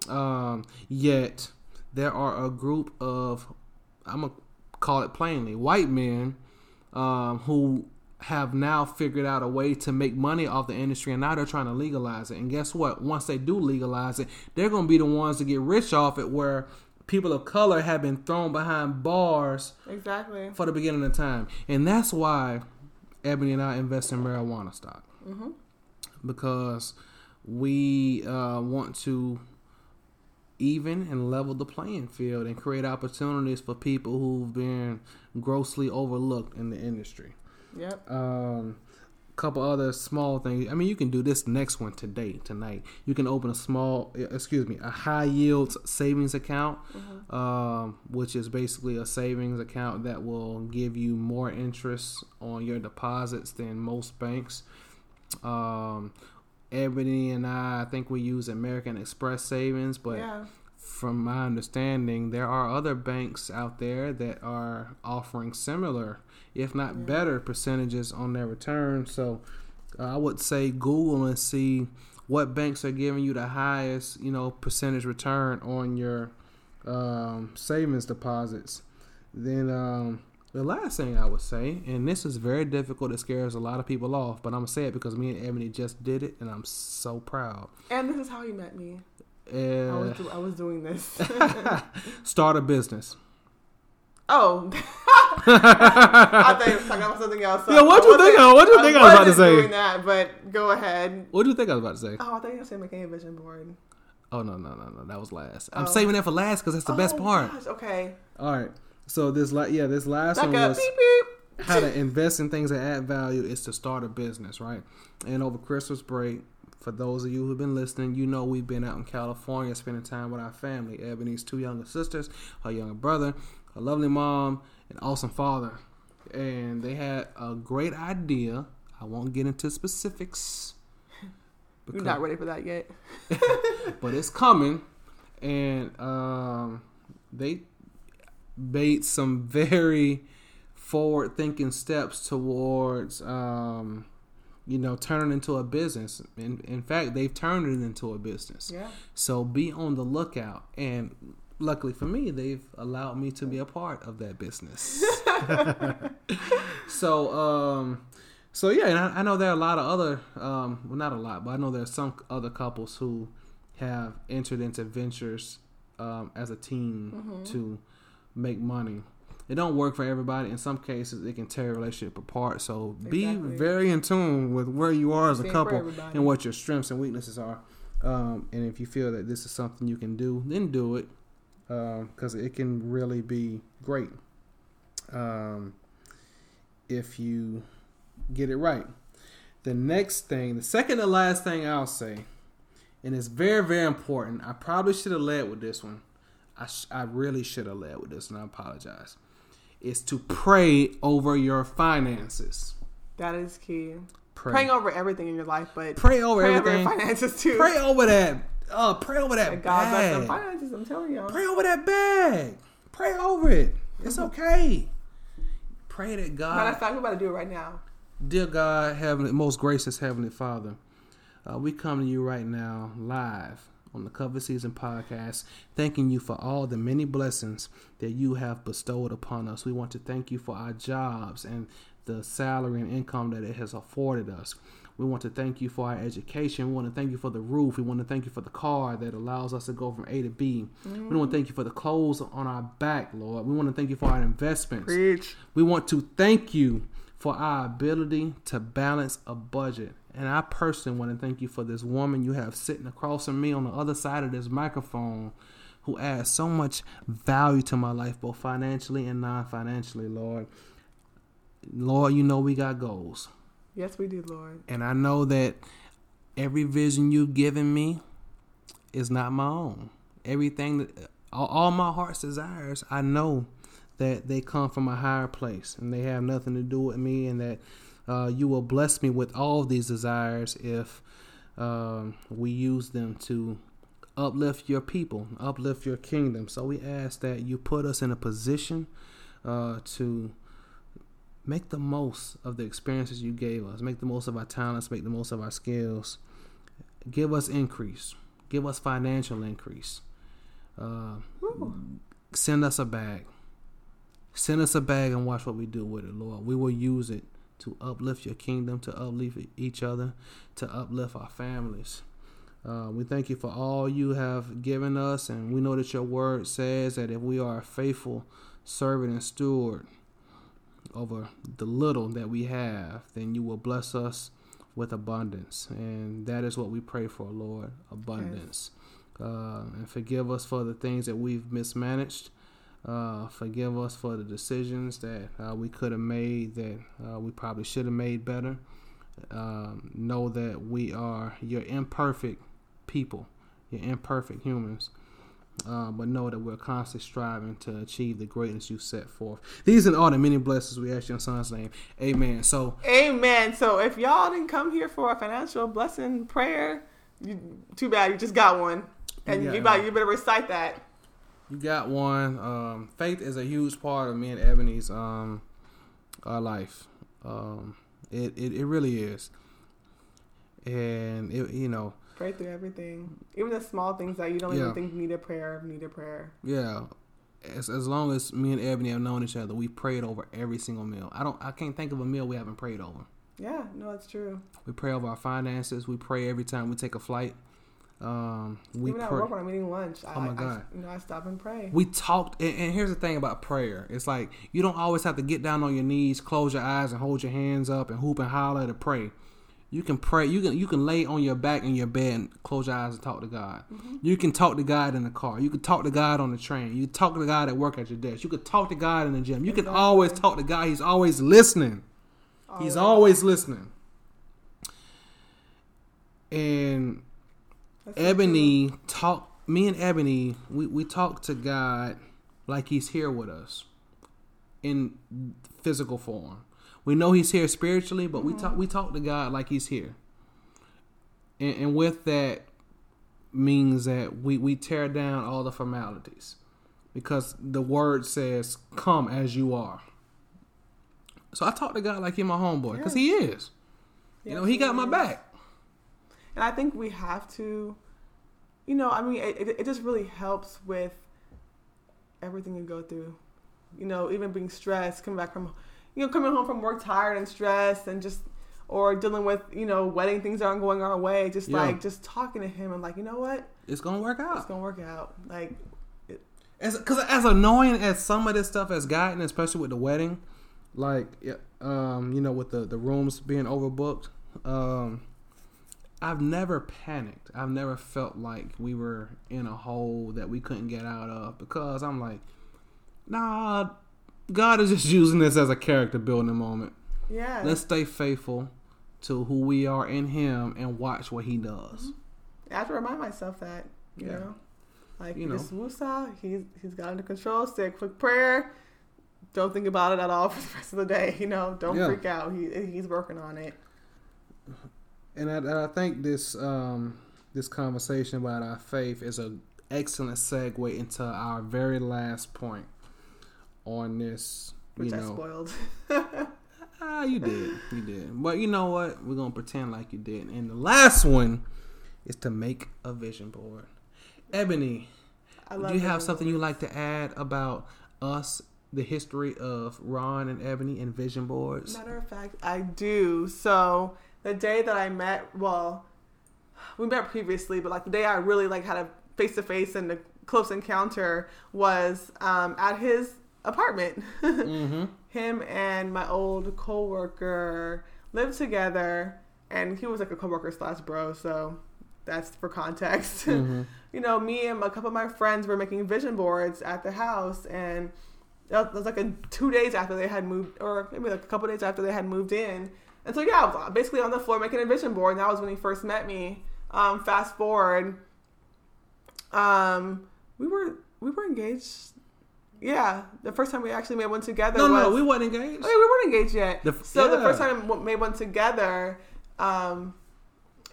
Um, yet there are a group of, I'm gonna call it plainly, white men um, who have now figured out a way to make money off the industry and now they're trying to legalize it. And guess what? Once they do legalize it, they're gonna be the ones to get rich off it where people of color have been thrown behind bars Exactly. for the beginning of time, and that's why Eboni and I invest in marijuana stock because we uh, want to even and level the playing field and create opportunities for people who've been grossly overlooked in the industry. Yep. Um, couple other small things. I mean, you can do this next one today, tonight. You can open a small, excuse me, a high yield savings account, um, which is basically a savings account that will give you more interest on your deposits than most banks. Um, Eboni and I, I think we use American Express Savings, but yeah. from my understanding, there are other banks out there that are offering similar, if not better, percentages on their return. So uh, I would say Google and see what banks are giving you the highest, you know, percentage return on your um, savings deposits. Then um, the last thing I would say, and this is very difficult, it scares a lot of people off, but I'm gonna say it because me and Eboni just did it, and I'm so proud. And this is how you met me. I Uh, was, do- I was doing this. start a business. oh. I thought you were talking about something else. so Yeah, what'd I you think I- what'd you think I was about to say? Doing that, but go ahead. What do you think I was about to say? Oh, I thought you were going to say McCain vision board. Oh no no no no that was last. I'm Oh. saving that for last because that's the best Oh, part. Gosh, okay. All right. So this la- yeah this last Back one up. was Beep beep. how to invest in things that add value is to start a business, right? And over Christmas break, for those of you who've been listening, you know we've been out in California spending time with our family. Eboni's two younger sisters, her younger brother, her lovely mom, and awesome father. And they had a great idea. I won't get into specifics. Because, You're not ready for that yet. but it's coming and um, they made some very forward thinking steps towards um, you know turning into a business in, in fact they've turned it into a business Yeah. so be on the lookout and luckily for me they've allowed me to be a part of that business. So um so yeah and I, I know there are a lot of other um well not a lot but i know there are some other couples who have entered into ventures um, as a team to make money. It don't work for everybody. In some cases it can tear a relationship apart. So be very in tune with where you are as a couple and what your strengths and weaknesses are. Um, and if you feel that this is something you can do then do it because it can really be great um, if you get it right. The next thing, the second to last thing I'll say, and it's very, very important. I probably should have led with this one. I, sh- I really should have led with this, and I apologize. Is to pray over your finances. That is key. Pray. Praying over everything in your life, but Pray over pray everything. over your finances too. Pray over that. Uh, pray over that God bless them bag. finances. I'm telling y'all. Pray over that bag. Pray over it. It's okay. Pray that Matter God of fact, we're about to do it right now. Dear God, heavenly, most gracious Heavenly Father, uh, we come to you right now live on the Cover Season podcast, thanking you for all the many blessings that you have bestowed upon us. We want to thank you for our jobs and the salary and income that it has afforded us. We want to thank you for our education. We want to thank you for the roof. We want to thank you for the car that allows us to go from A to B. We want to thank you for the clothes on our back, Lord. We want to thank you for our investments. Preach. We want to thank you for our ability to balance a budget. And I personally want to thank you for this woman you have sitting across from me on the other side of this microphone who adds so much value to my life, both financially and non financially, Lord. Lord, you know we got goals. Yes, we do, Lord. And I know that every vision you've given me is not my own. Everything that all, all my heart's desires, I know that they come from a higher place and they have nothing to do with me, and that uh, you will bless me with all these desires if um, we use them to uplift your people, uplift your kingdom. So we ask that you put us in a position uh, to make the most of the experiences you gave us, make the most of our talents, make the most of our skills. Give us increase, give us financial increase. Uh, send us a bag. Send us a bag and watch what we do with it, Lord. We will use it to uplift your kingdom, to uplift each other, to uplift our families. Uh, we thank you for all you have given us, and we know that your word says that if we are a faithful servant and steward over the little that we have, then you will bless us with abundance. And that is what we pray for, Lord abundance. Uh, and forgive us for the things that we've mismanaged. Uh, forgive us for the decisions that uh, we could have made that uh, we probably should have made better. Um, know that we are your imperfect people, your imperfect humans. Uh, but know that we're constantly striving to achieve the greatness you set forth. These and all the many blessings we ask your son's name. Amen. So Amen. So if y'all didn't come here for a financial blessing prayer, you, too bad you just got one, and Yeah. you, better, you better recite that. You got one. Um, faith is a huge part of me and Eboni's um, our life. Um, it, it it really is, and it you know Pray through everything, even the small things that you don't Yeah. even think need a prayer. Need a prayer. yeah. As as long as me and Eboni have known each other, we prayed over every single meal. I don't I can't think of a meal we haven't prayed over. Yeah, no, that's true. We pray over our finances. We pray every time we take a flight. Um, we even at pray. work when I'm eating lunch, Oh my I, God. I, you know, I stop and pray. we talked and, and here's the thing about prayer it's like you don't always have to get down on your knees close your eyes and hold your hands up and hoop and holler to pray you can pray you can you can lay on your back in your bed and close your eyes and talk to god. Mm-hmm. You can talk to god in the car. You can talk to god on the train. You can talk to god at work at your desk. You can talk to god in the gym. You can always talk to god. He's always listening. He's always. listening. And That's Eboni talk me and Eboni we, we talk to God like he's here with us in physical form. We know he's here spiritually, but we talk mm-hmm. we talk to God like he's here. And, and with that means that we, we tear down all the formalities. Because the word says, Come as you are. So I talk to God like he's my homeboy, because he is. You know, he got my back. And I think we have to, you know, I mean, it, it, it just really helps with everything you go through. You know, even being stressed, coming back from, you know, coming home from work tired and stressed and just, or dealing with, you know, wedding things aren't going our way. Just Yeah. like, just talking to him and like, you know what? It's gonna work out. It's to work out. Like, As because as annoying as some of this stuff has gotten, especially with the wedding, like um, you know, with the the rooms being overbooked, um, I've never panicked. I've never felt like we were in a hole that we couldn't get out of because I'm like, nah, God is just using this as a character building moment. Yeah. Let's stay faithful to who we are in Him and watch what He does. I have to remind myself that, you Yeah. know, like You know. this Musa, he's he's got under control. Say a quick prayer. Don't think about it at all for the rest of the day. You know, don't Yeah. freak out. He he's working on it. And I, I think this um, this conversation about our faith is an excellent segue into our very last point on this. Which you I know, spoiled. Ah, you did. You did. But you know what? We're going to pretend like you did. And the last one is to make a vision board. Eboni, do you have something you'd like to add about us, the history of Ron and Eboni and vision boards? Matter of fact, I do. So the day that I met, well, we met previously, but like the day I really like had a face to face and a close encounter was um, at his apartment. Mm-hmm. Him and my old coworker lived together, and he was like a coworker slash bro. So that's for context. Mm-hmm. you know, me and a couple of my friends were making vision boards at the house, and that was like a two days after they had moved, or maybe like a couple days after they had moved in. And so yeah, I was basically on the floor making a vision board, and that was when he first met me. Um, fast forward, um, we were we were engaged. Yeah, the first time we actually made one together. No, was, no, we weren't engaged. Oh, yeah, we weren't engaged yet. The f- so the first time we made one together, um,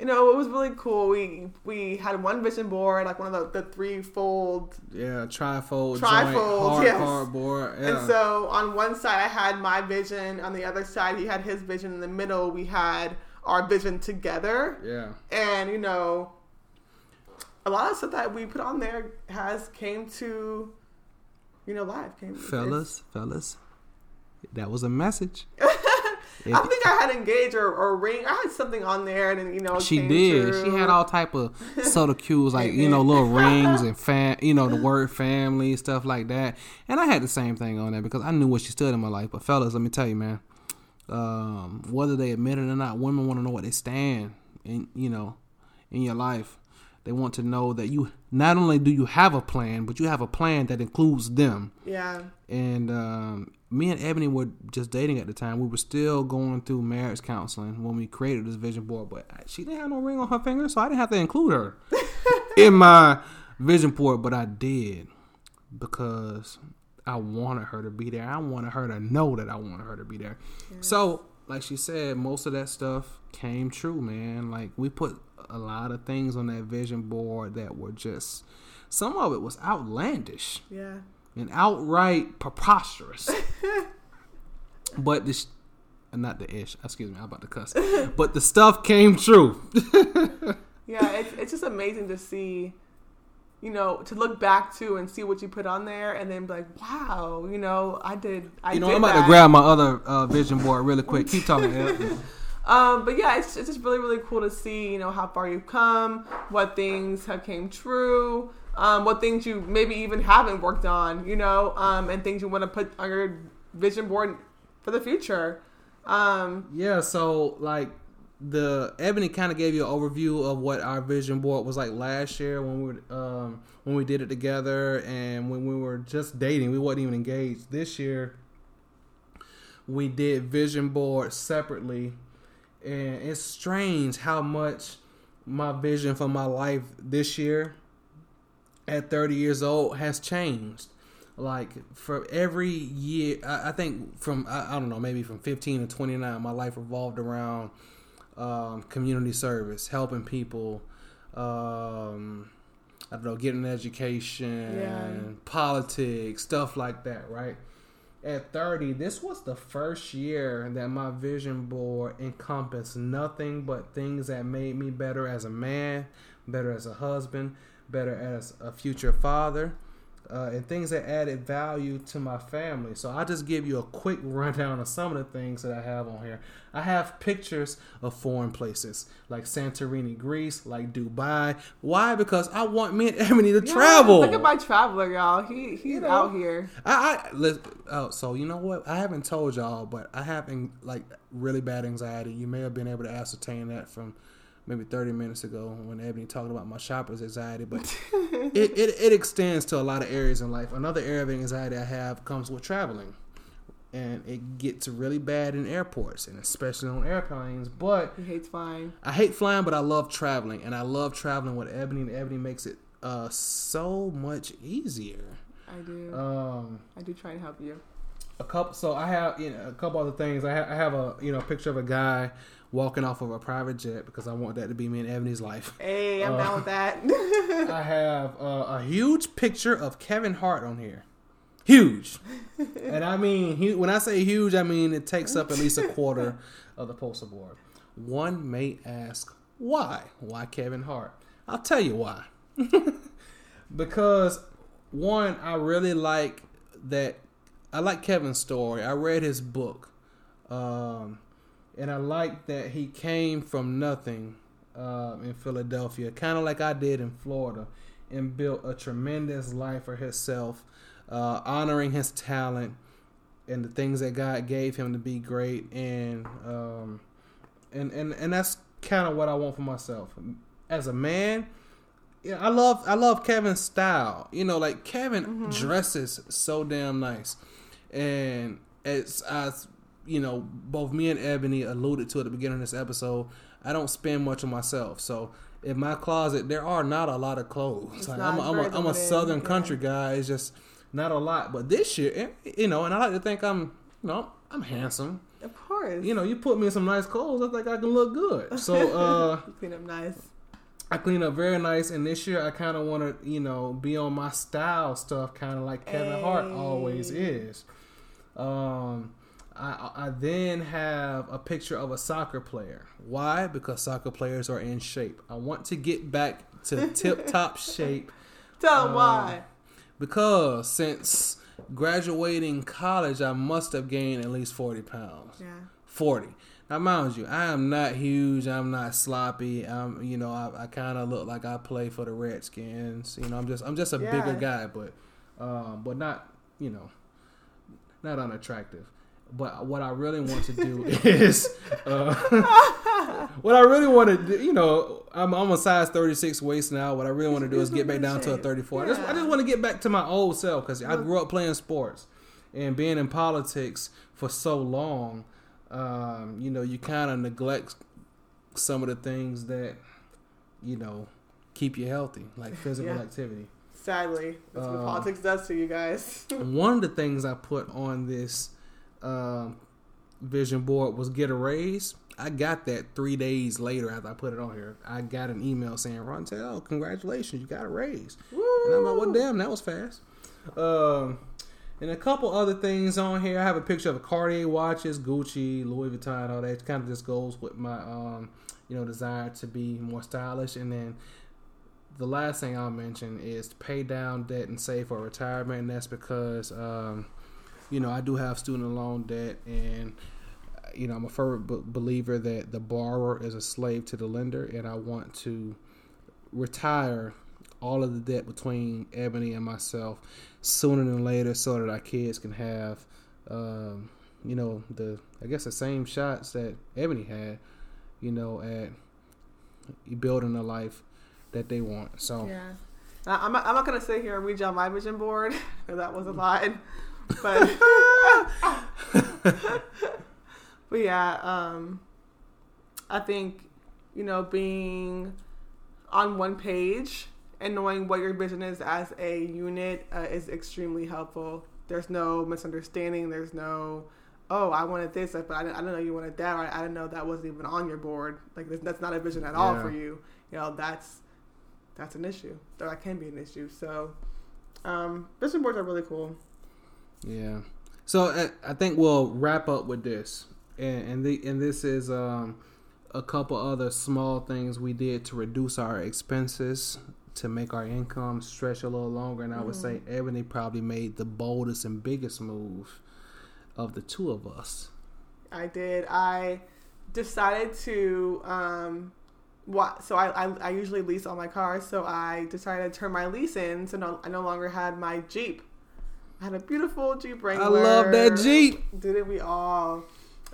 you know, it was really cool. We we had one vision board, like one of the, the three fold. Yeah, trifold, Trifold, joint, hard yes. cardboard. Yeah. And so on one side I had my vision, on the other side he had his vision. In the middle we had our vision together. yeah. And you know, a lot of stuff that we put on there has came to, you know, live. Came Fellas, fellas, that was a message. If- I think I had engaged or, or ring. I had something on there, and then you know She did. true. She had all type of subtle cues, like you know, little rings and fam, you know, the word family stuff like that. And I had the same thing on there because I knew what she stood in my life. But fellas, let me tell you, man, um, whether they admit it or not, women want to know what they stand in, you know, in your life. They want to know that you not only do you have a plan, but you have a plan that includes them. Yeah, And um, me and Eboni were just dating at the time. We were still going through marriage counseling when we created this vision board, but she didn't have no ring on her finger, so I didn't have to include her in my vision board. But I did because I wanted her to be there. I wanted her to know that I wanted her to be there. So, like she said, most of that stuff came true, man. Like we put a lot of things on that vision board that were just some of it was outlandish yeah. and outright preposterous. but this, not the ish. Excuse me, I'm about to cuss. But the stuff came true. Yeah, it's, it's just amazing to see, you know, to look back to and see what you put on there, and then be like, wow, you know, I did. I you know, did I'm about that. to grab my other uh, vision board really quick. Keep talking. Um, but yeah, it's, it's just really really cool to see, you know, how far you've come, what things have came true, um, what things you maybe even haven't worked on, you know, um, and things you want to put on your vision board for the future. Um, Yeah, so like the Eboni kind of gave you an overview of what our vision board was like last year when we um, when we did it together and when we were just dating. We wasn't even engaged. This year, we did vision board separately, and it's strange how much my vision for my life this year at 30 years old has changed like for every year i, I think from I, I don't know maybe from 15 to 29 my life revolved around um, community service helping people um, i don't know getting an education Yeah. politics stuff like that right at 30 this was the first year that my vision board encompassed nothing but things that made me better as a man better as a husband better as a future father uh, and things that added value to my family. So I'll just give you a quick rundown of some of the things that I have on here. I have pictures of foreign places like Santorini, Greece, like Dubai. Why? Because I want me and Eboni to yeah, travel. Look at my traveler, y'all. He he's You know. out here. I, I oh, so you know what? I haven't told y'all, but I have like really bad anxiety. You may have been able to ascertain that from maybe 30 minutes ago when Eboni talked about my shopper's anxiety, but it, it, it extends to a lot of areas in life. Another area of anxiety I have comes with traveling. And it gets really bad in airports and especially on airplanes. But He hates flying. I hate flying, but I love traveling. And I love traveling with Eboni, and Eboni makes it uh, so much easier. I do. Um, I do try and help you. A couple so i have you know a couple other things. I, ha- I have a you know picture of a guy walking off of a private jet because i want that to be me and eboni's life. Hey, I'm Uh, down with that. i have uh, a huge picture of kevin hart on here. Huge. And i mean when i say huge i mean it takes up at least a quarter of the poster board. One may ask why? Why kevin hart? I'll tell you why. Because one i really like that i like kevin's story. I read his book um, and i like that he came from nothing um, in philadelphia kind of like i did in florida and built a tremendous life for himself uh, honoring his talent and the things that god gave him to be great and um, and and, and that's kind of what i want for myself. As a man yeah, I love I love Kevin's style. You know, like Kevin dresses so damn nice, and as as you know, both me and Eboni alluded to at the beginning of this episode, I don't spend much on myself. So in my closet, there are not a lot of clothes. Like, I'm, I'm, a, I'm a southern yeah. country guy. It's just not a lot. But this year, you know, and I like to think I'm, you know, I'm handsome. of course. You know, you put me in some nice clothes, I think I can look good. So. uh You clean up nice. I clean up very nice, and this year I kind of want to, you know, be on my style stuff, kind of like Kevin Hart always is. Um, I, I then have a picture of a soccer player. Why? Because soccer players are in shape. I want to get back to tip top shape Tell him Uh, why. because since graduating college, I must have gained at least 40 pounds. Yeah. 40. Now, mind you, I am not huge. I'm not sloppy. I'm, you know, I, I kind of look like I play for the Redskins. You know, I'm just, I'm just a Yeah. bigger guy, but, um, but not, you know, not unattractive. But what I really want to do is, uh, what I really want to do, you know, I'm, I'm a size 36 waist now. What I really want to do is get back down to a 34. I just, I just want to get back to my old self because I grew up playing sports and being in politics for so long. Um, you know, you kind of neglect some of the things that, you know, keep you healthy, like physical Yeah. activity. Sadly, that's what Uh, politics does to you guys. One of the things I put on this um, vision board was get a raise. I got that three days later after I put it on here. I got an email saying, Rontel, congratulations, you got a raise. And I'm like, well, damn, that was fast. Um, and a couple other things on here. I have a picture of a Cartier watches, Gucci, Louis Vuitton, all that. It kind of just goes with my, um, you know, desire to be more stylish. And then the last thing I'll mention is to pay down debt and save for retirement. And that's because, um, you know, I do have student loan debt, and you know, I'm a firm believer that the borrower is a slave to the lender, and I want to retire all of the debt between Eboni and myself sooner than later, so that our kids can have, um, you know, the I guess the same shots that Eboni had, you know, at building a life that they want. So Yeah. Now, I'm not, I'm not gonna sit here and read y'all my vision board 'cause that was a lot, but but yeah, um, I think you know being on one page and knowing what your vision is as a unit uh, is extremely helpful. There's no misunderstanding. There's no oh I wanted this, but I didn't, I didn't know you wanted that. Or I didn't know that wasn't even on your board. Like that's- that's not a vision at all for you. You know that's that's an issue. That can be an issue. So um, vision boards are really cool. Yeah. So uh, I think we'll wrap up with this, and and, the, and this is um, a couple other small things we did to reduce our expenses to make our income stretch a little longer. And I would say Eboni probably made the boldest and biggest move of the two of us. I did. I decided to. Um, what? So I, I I usually lease all my cars. So I decided to turn my lease in. So no, I no longer had my Jeep. I had a beautiful Jeep Wrangler. I love that Jeep. Didn't we all?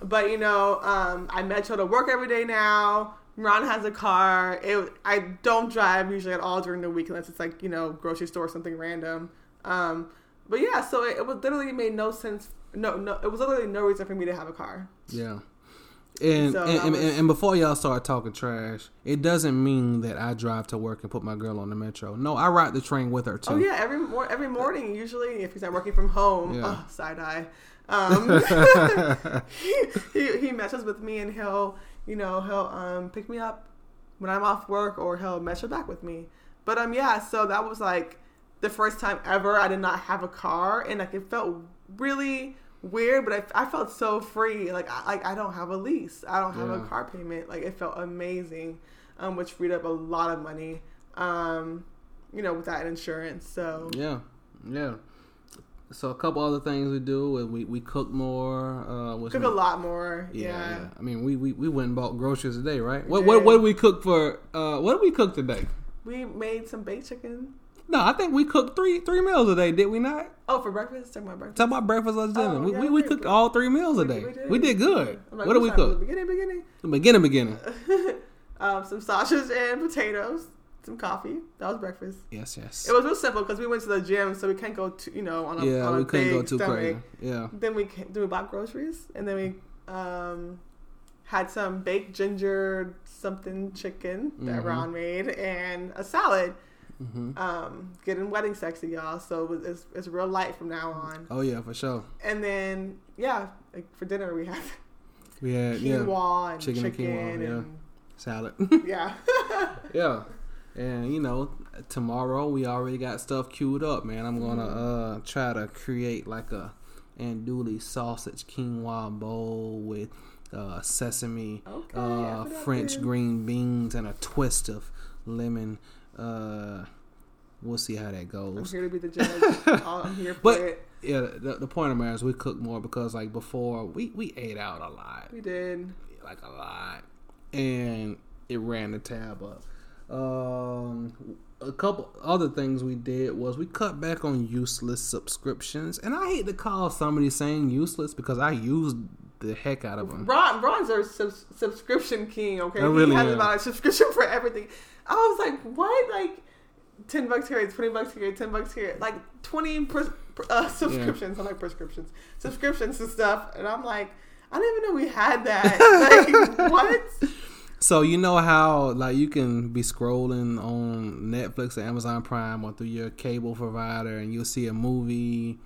But you know, um, I metro to work every day now. Ron has a car. It, I don't drive usually at all during the week unless it's like you know grocery store or something random. Um, but yeah, so it, it was literally made no sense. No, no, it was literally no reason for me to have a car. Yeah. And, So and, that and, and before y'all start talking trash, it doesn't mean that I drive to work and put my girl on the metro. No, I ride the train with her too. Oh yeah, every mor- every morning usually if he's not working from home, Yeah. oh, side eye. Um, he, he messes with me and he'll you know he'll um pick me up when I'm off work or he'll measure back with me. But um yeah, so that was like the first time ever I did not have a car and like it felt really weird, but I, I felt so free. Like I like I don't have a lease, I don't have a car payment. Like it felt amazing, um, which freed up a lot of money. Um, you know, with that insurance. So Yeah, yeah. So a couple other things we do we, we cook more. Uh, cook we- a lot more. Yeah, Yeah. yeah. I mean, we, we, we went and bought groceries today, right? What what what did we cook for? Uh, what did we cook today? We made some baked chicken. No, I think we cooked three three meals a day. Did we not? Oh, for breakfast? Talking about breakfast. Talk about breakfast lunch dinner. Oh, we, yeah, we, we we- cooked all three meals a day. We did, good. I'm like, what did we what time was cook? Beginning, beginning. Beginning, beginning. um, some sausage and potatoes. Some coffee. That was breakfast. Yes, yes. It was real simple because we went to the gym, so we can't go to you know on a yeah, on a we couldn't go too stomach. crazy. Yeah. Then we ca- then we bought groceries, and then we um, had some baked ginger something chicken that Mhm. Ron made, and a salad. Hmm Um, getting wedding sexy, y'all. So it's, it's real light from now on. Oh yeah, for sure. And then yeah, like for dinner we had We had yeah quinoa and Chicken chicken, and quinoa, and salad. yeah. yeah, and you know tomorrow we already got stuff queued up, man. I'm gonna Mm-hmm. uh try to create like a andouille sausage quinoa bowl with uh, sesame, Okay, uh, French green beans, and a twist of lemon. Uh, we'll see how that goes. I'm here to be the judge. I'm here for But- it. Yeah, the, the point of matter is we cook more because like before we we ate out a lot. We did. like a lot, and it ran the tab up. Um, a couple other things we did was we cut back on useless subscriptions, and I hate to call somebody saying useless because I used the heck out of them. Ron, Ron's our sub- subscription king. Okay, I really he has about a subscription for everything. I was like, what? Like ten bucks here, twenty bucks here, ten bucks here, like twenty pres- uh, subscriptions. I'm like prescriptions, subscriptions to stuff, and I'm like, I didn't even know we had that. like what? So you know how like you can be scrolling on Netflix or Amazon Prime or through your cable provider, and you'll see a movie.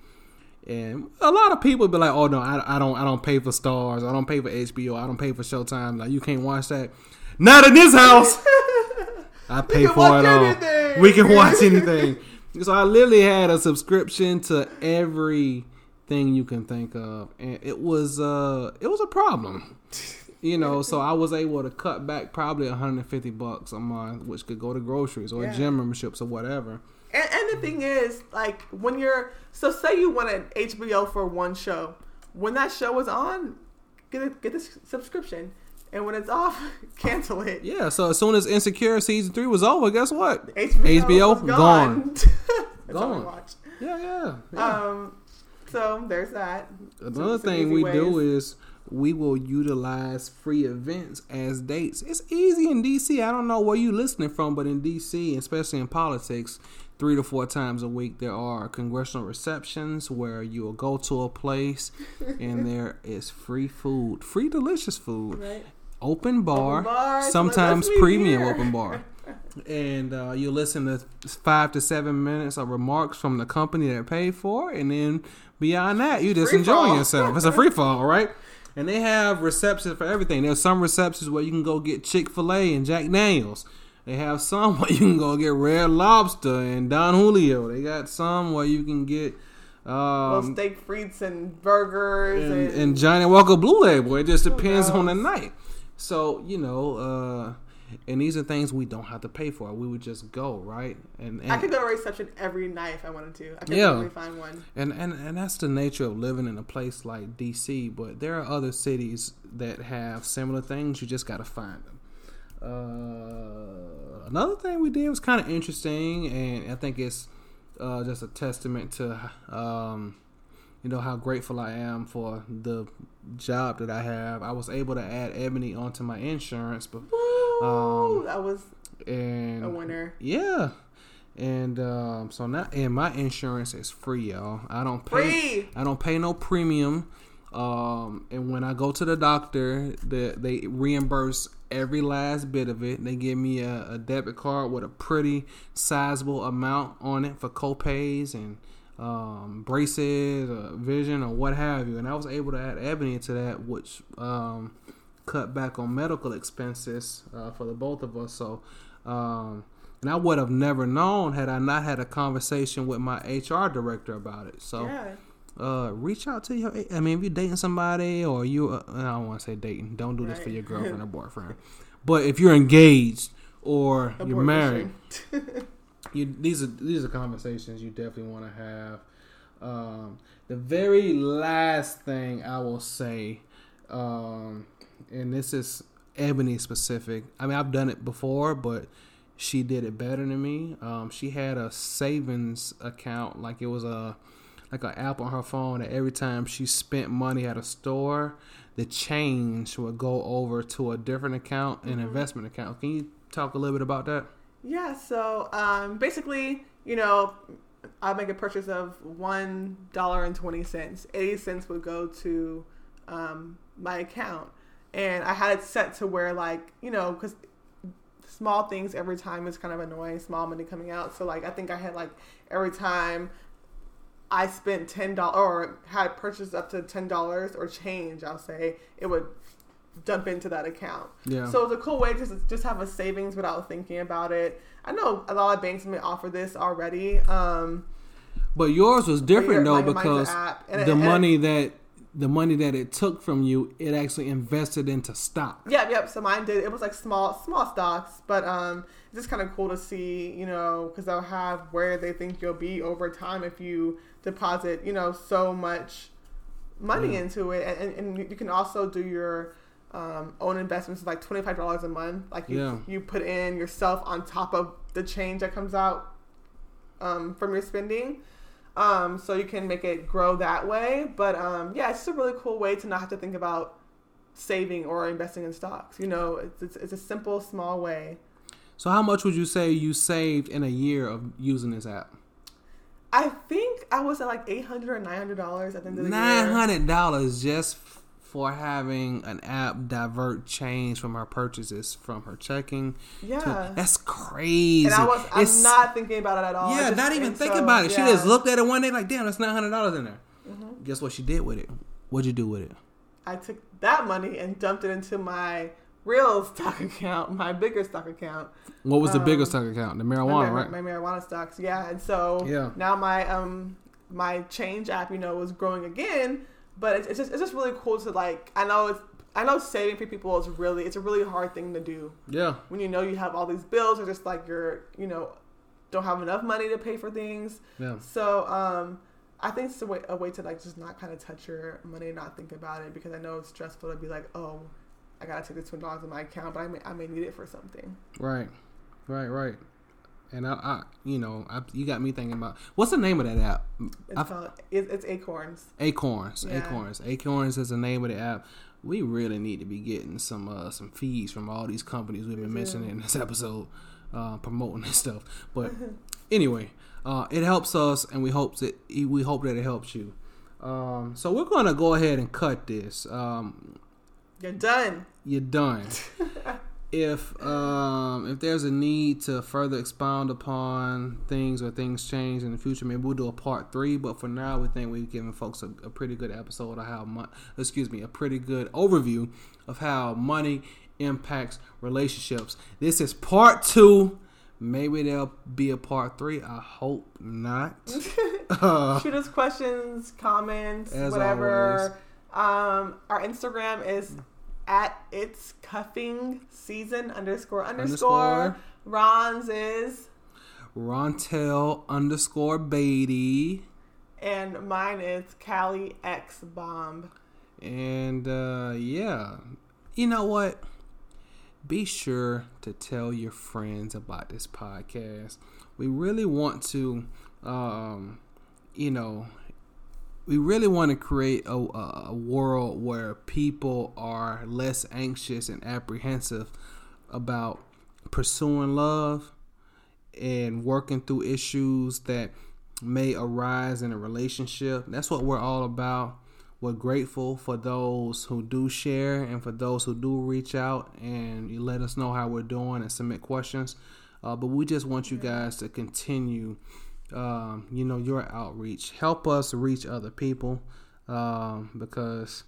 And a lot of people be like, "Oh no, I, I don't, I don't pay for Starz, I don't pay for HBO, I don't pay for Showtime. Like you can't watch that. Not in this house. I pay for it all. anything. We can watch anything. so I literally had a subscription to everything you can think of, and it was uh, it was a problem. You know, so I was able to cut back probably 150 bucks a month, which could go to groceries or Yeah. gym memberships or whatever. And, and the thing is, like, when you're so say you want an HBO for one show, when that show is on, get a, get the subscription, and when it's off, cancel it. Yeah, so as soon as Insecure season three was over, guess what? HBO, HBO gone. Gone. watched. Yeah, yeah. yeah. Um, so there's that. Another some- thing we do is we will utilize free events as dates. It's easy in DC. I don't know where you're listening from, but in DC, especially in politics, three to four times a week there are congressional receptions where you will go to a place and there is free food, free delicious food, Right. Open bar, Open bar, sometimes premium here. open bar. And uh, you listen to five to seven minutes of remarks from the company that paid for, it, and then beyond that, you just Free enjoying fall. yourself. It's a free fall, right? And they have receptions for everything. There's some receptions where you can go get Chick Fil A and Jack Daniels. They have some where you can go get Red Lobster and Don Julio. They got some where you can get um, steak frites and burgers and, and, and Johnnie Walker Blue Label. It just depends on the night. So you know, uh, and these are things we don't have to pay for. We would just go right, and and I could go to a reception every night if I wanted to. I could Yeah. really find one. and, and and that's the nature of living in a place like DC. But there are other cities that have similar things. You just got to find them. Uh, another thing we did was kind of interesting, and I think it's uh, just a testament to um, you know how grateful I am for the job that I have. I was able to add eboni onto my insurance, but Woo! Um, that was and a winner. yeah, and um, so now and my insurance is free, y'all. I don't pay. Free. I don't pay no premium. Um, and when I go to the doctor, the, they reimburse every last bit of it. They give me a, a debit card with a pretty sizable amount on it for copays and um, braces, uh, vision, or what have you. And I was able to add Eboni to that, which um, cut back on medical expenses uh, for the both of us. So, um, and I would have never known had I not had a conversation with my HR director about it. So, Yeah. uh, reach out to your. I mean, if you're dating somebody or you, uh, I don't want to say dating. Don't do this for your girlfriend or boyfriend. But if you're engaged or you're married. you these are these are conversations you definitely want to have. Um, the very last thing I will say, um, and this is Eboni specific. I mean, I've done it before, but she did it better than me. Um, she had a savings account, like it was a like an app on her phone that every time she spent money at a store, the change would go over to a different account, an investment account. Can you talk a little bit about that? Yeah, so um, basically, you know, I make a purchase of one dollar and twenty cents. Eighty cents would go to um, my account, and I had it set to where, like, you know, because small things every time is kind of annoying. Small money coming out, so like, I think I had like every time I spent ten dollars or had purchased up to ten dollars or change, I'll say it would dump into that account. Yeah. So it's a cool way to just just have a savings without thinking about it. I know a lot of banks may offer this already. Um, But yours was different though because the it- money that the money that it took from you, it actually invested into stock. Yep, yep. So mine did. It was like small, small stocks, but um, it's just kind of cool to see, you know, because they'll have where they think you'll be over time if you deposit, you know, so much money Yeah. into it, and, and, and you can also do your um, own investments, is like twenty five dollars a month. Like you, Yeah. you put in yourself on top of the change that comes out um, from your spending. Um, so you can make it grow that way. But um, yeah, it's just a really cool way to not have to think about saving or investing in stocks. You know, it's, it's, it's a simple, small way. So how much would you say you saved in a year of using this app? I think I was at like eight hundred or nine hundred dollars at the end of the Nine year. hundred dollars just for having an app divert change from her purchases from her checking. to- Yeah, that's crazy. and I was I'm It's- not thinking about it at all. Yeah, just- not even thinking so, about it. She just looked at it one day like, damn, that's nine hundred dollars in there. Mm-hmm. Guess what she did with it? What'd you do with it? I took that money and dumped it into my real stock account, my bigger stock account. What was the Um, bigger stock account? The marijuana, mar- right? my marijuana stocks. Yeah, and so Yeah. now my um my change app, you know, was growing again. But it's, it's just it's just really cool to like. I know it's I know saving for people is really it's a really hard thing to do yeah, when you know you have all these bills or just like you're you know don't have enough money to pay for things. yeah. So um. I think it's a way, a way to like just not kind of touch your money and not think about it because I know it's stressful to be like, oh, I gotta take this twenty dollars in my account, but I may I may need it for something. Right, right, right. And I, I you know, I, you got me thinking about what's the name of that app? It's I've- called it, it's Acorns. Acorns. Yeah. Acorns. Acorns is the name of the app. We really need to be getting some uh, some fees from all these companies we've been mentioning in this episode, uh, promoting this stuff. But anyway, uh, it helps us, and we hope that we hope that it helps you. Um, so we're gonna go ahead and cut this. Um, You're done. you're done. if um, if there's a need to further expound upon things or things change in the future, maybe we'll do a part three. But for now, we think we've given folks a, a pretty good episode of how mon- excuse me, a pretty good overview of how money impacts relationships. This is part two. Maybe there'll be a part three. I hope not. Uh, Shoot us questions, comments, whatever. Um, our Instagram is at it's cuffing season underscore underscore. Underscore. Ron's is Rontel underscore Beatty. and mine is Cali X Bomb. And uh, yeah, you know what? Be sure to tell your friends about this podcast. We really want to, um, you know, we really want to create a, a world where people are less anxious and apprehensive about pursuing love and working through issues that may arise in a relationship. That's what we're all about. We're grateful for those who do share and for those who do reach out and let us know how we're doing and submit questions. Uh, but we just want you guys to continue, um, you know, your outreach. Help us reach other people um, because,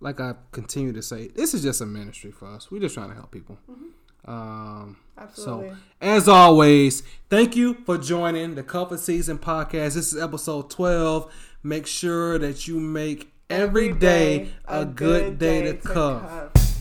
like I continue to say, this is just a ministry for us. We're just trying to help people. Mm-hmm. Um, Absolutely. so, as always, thank you for joining the Cuffing Season podcast. This is episode 12. Make sure that you make every day a good day to cuff.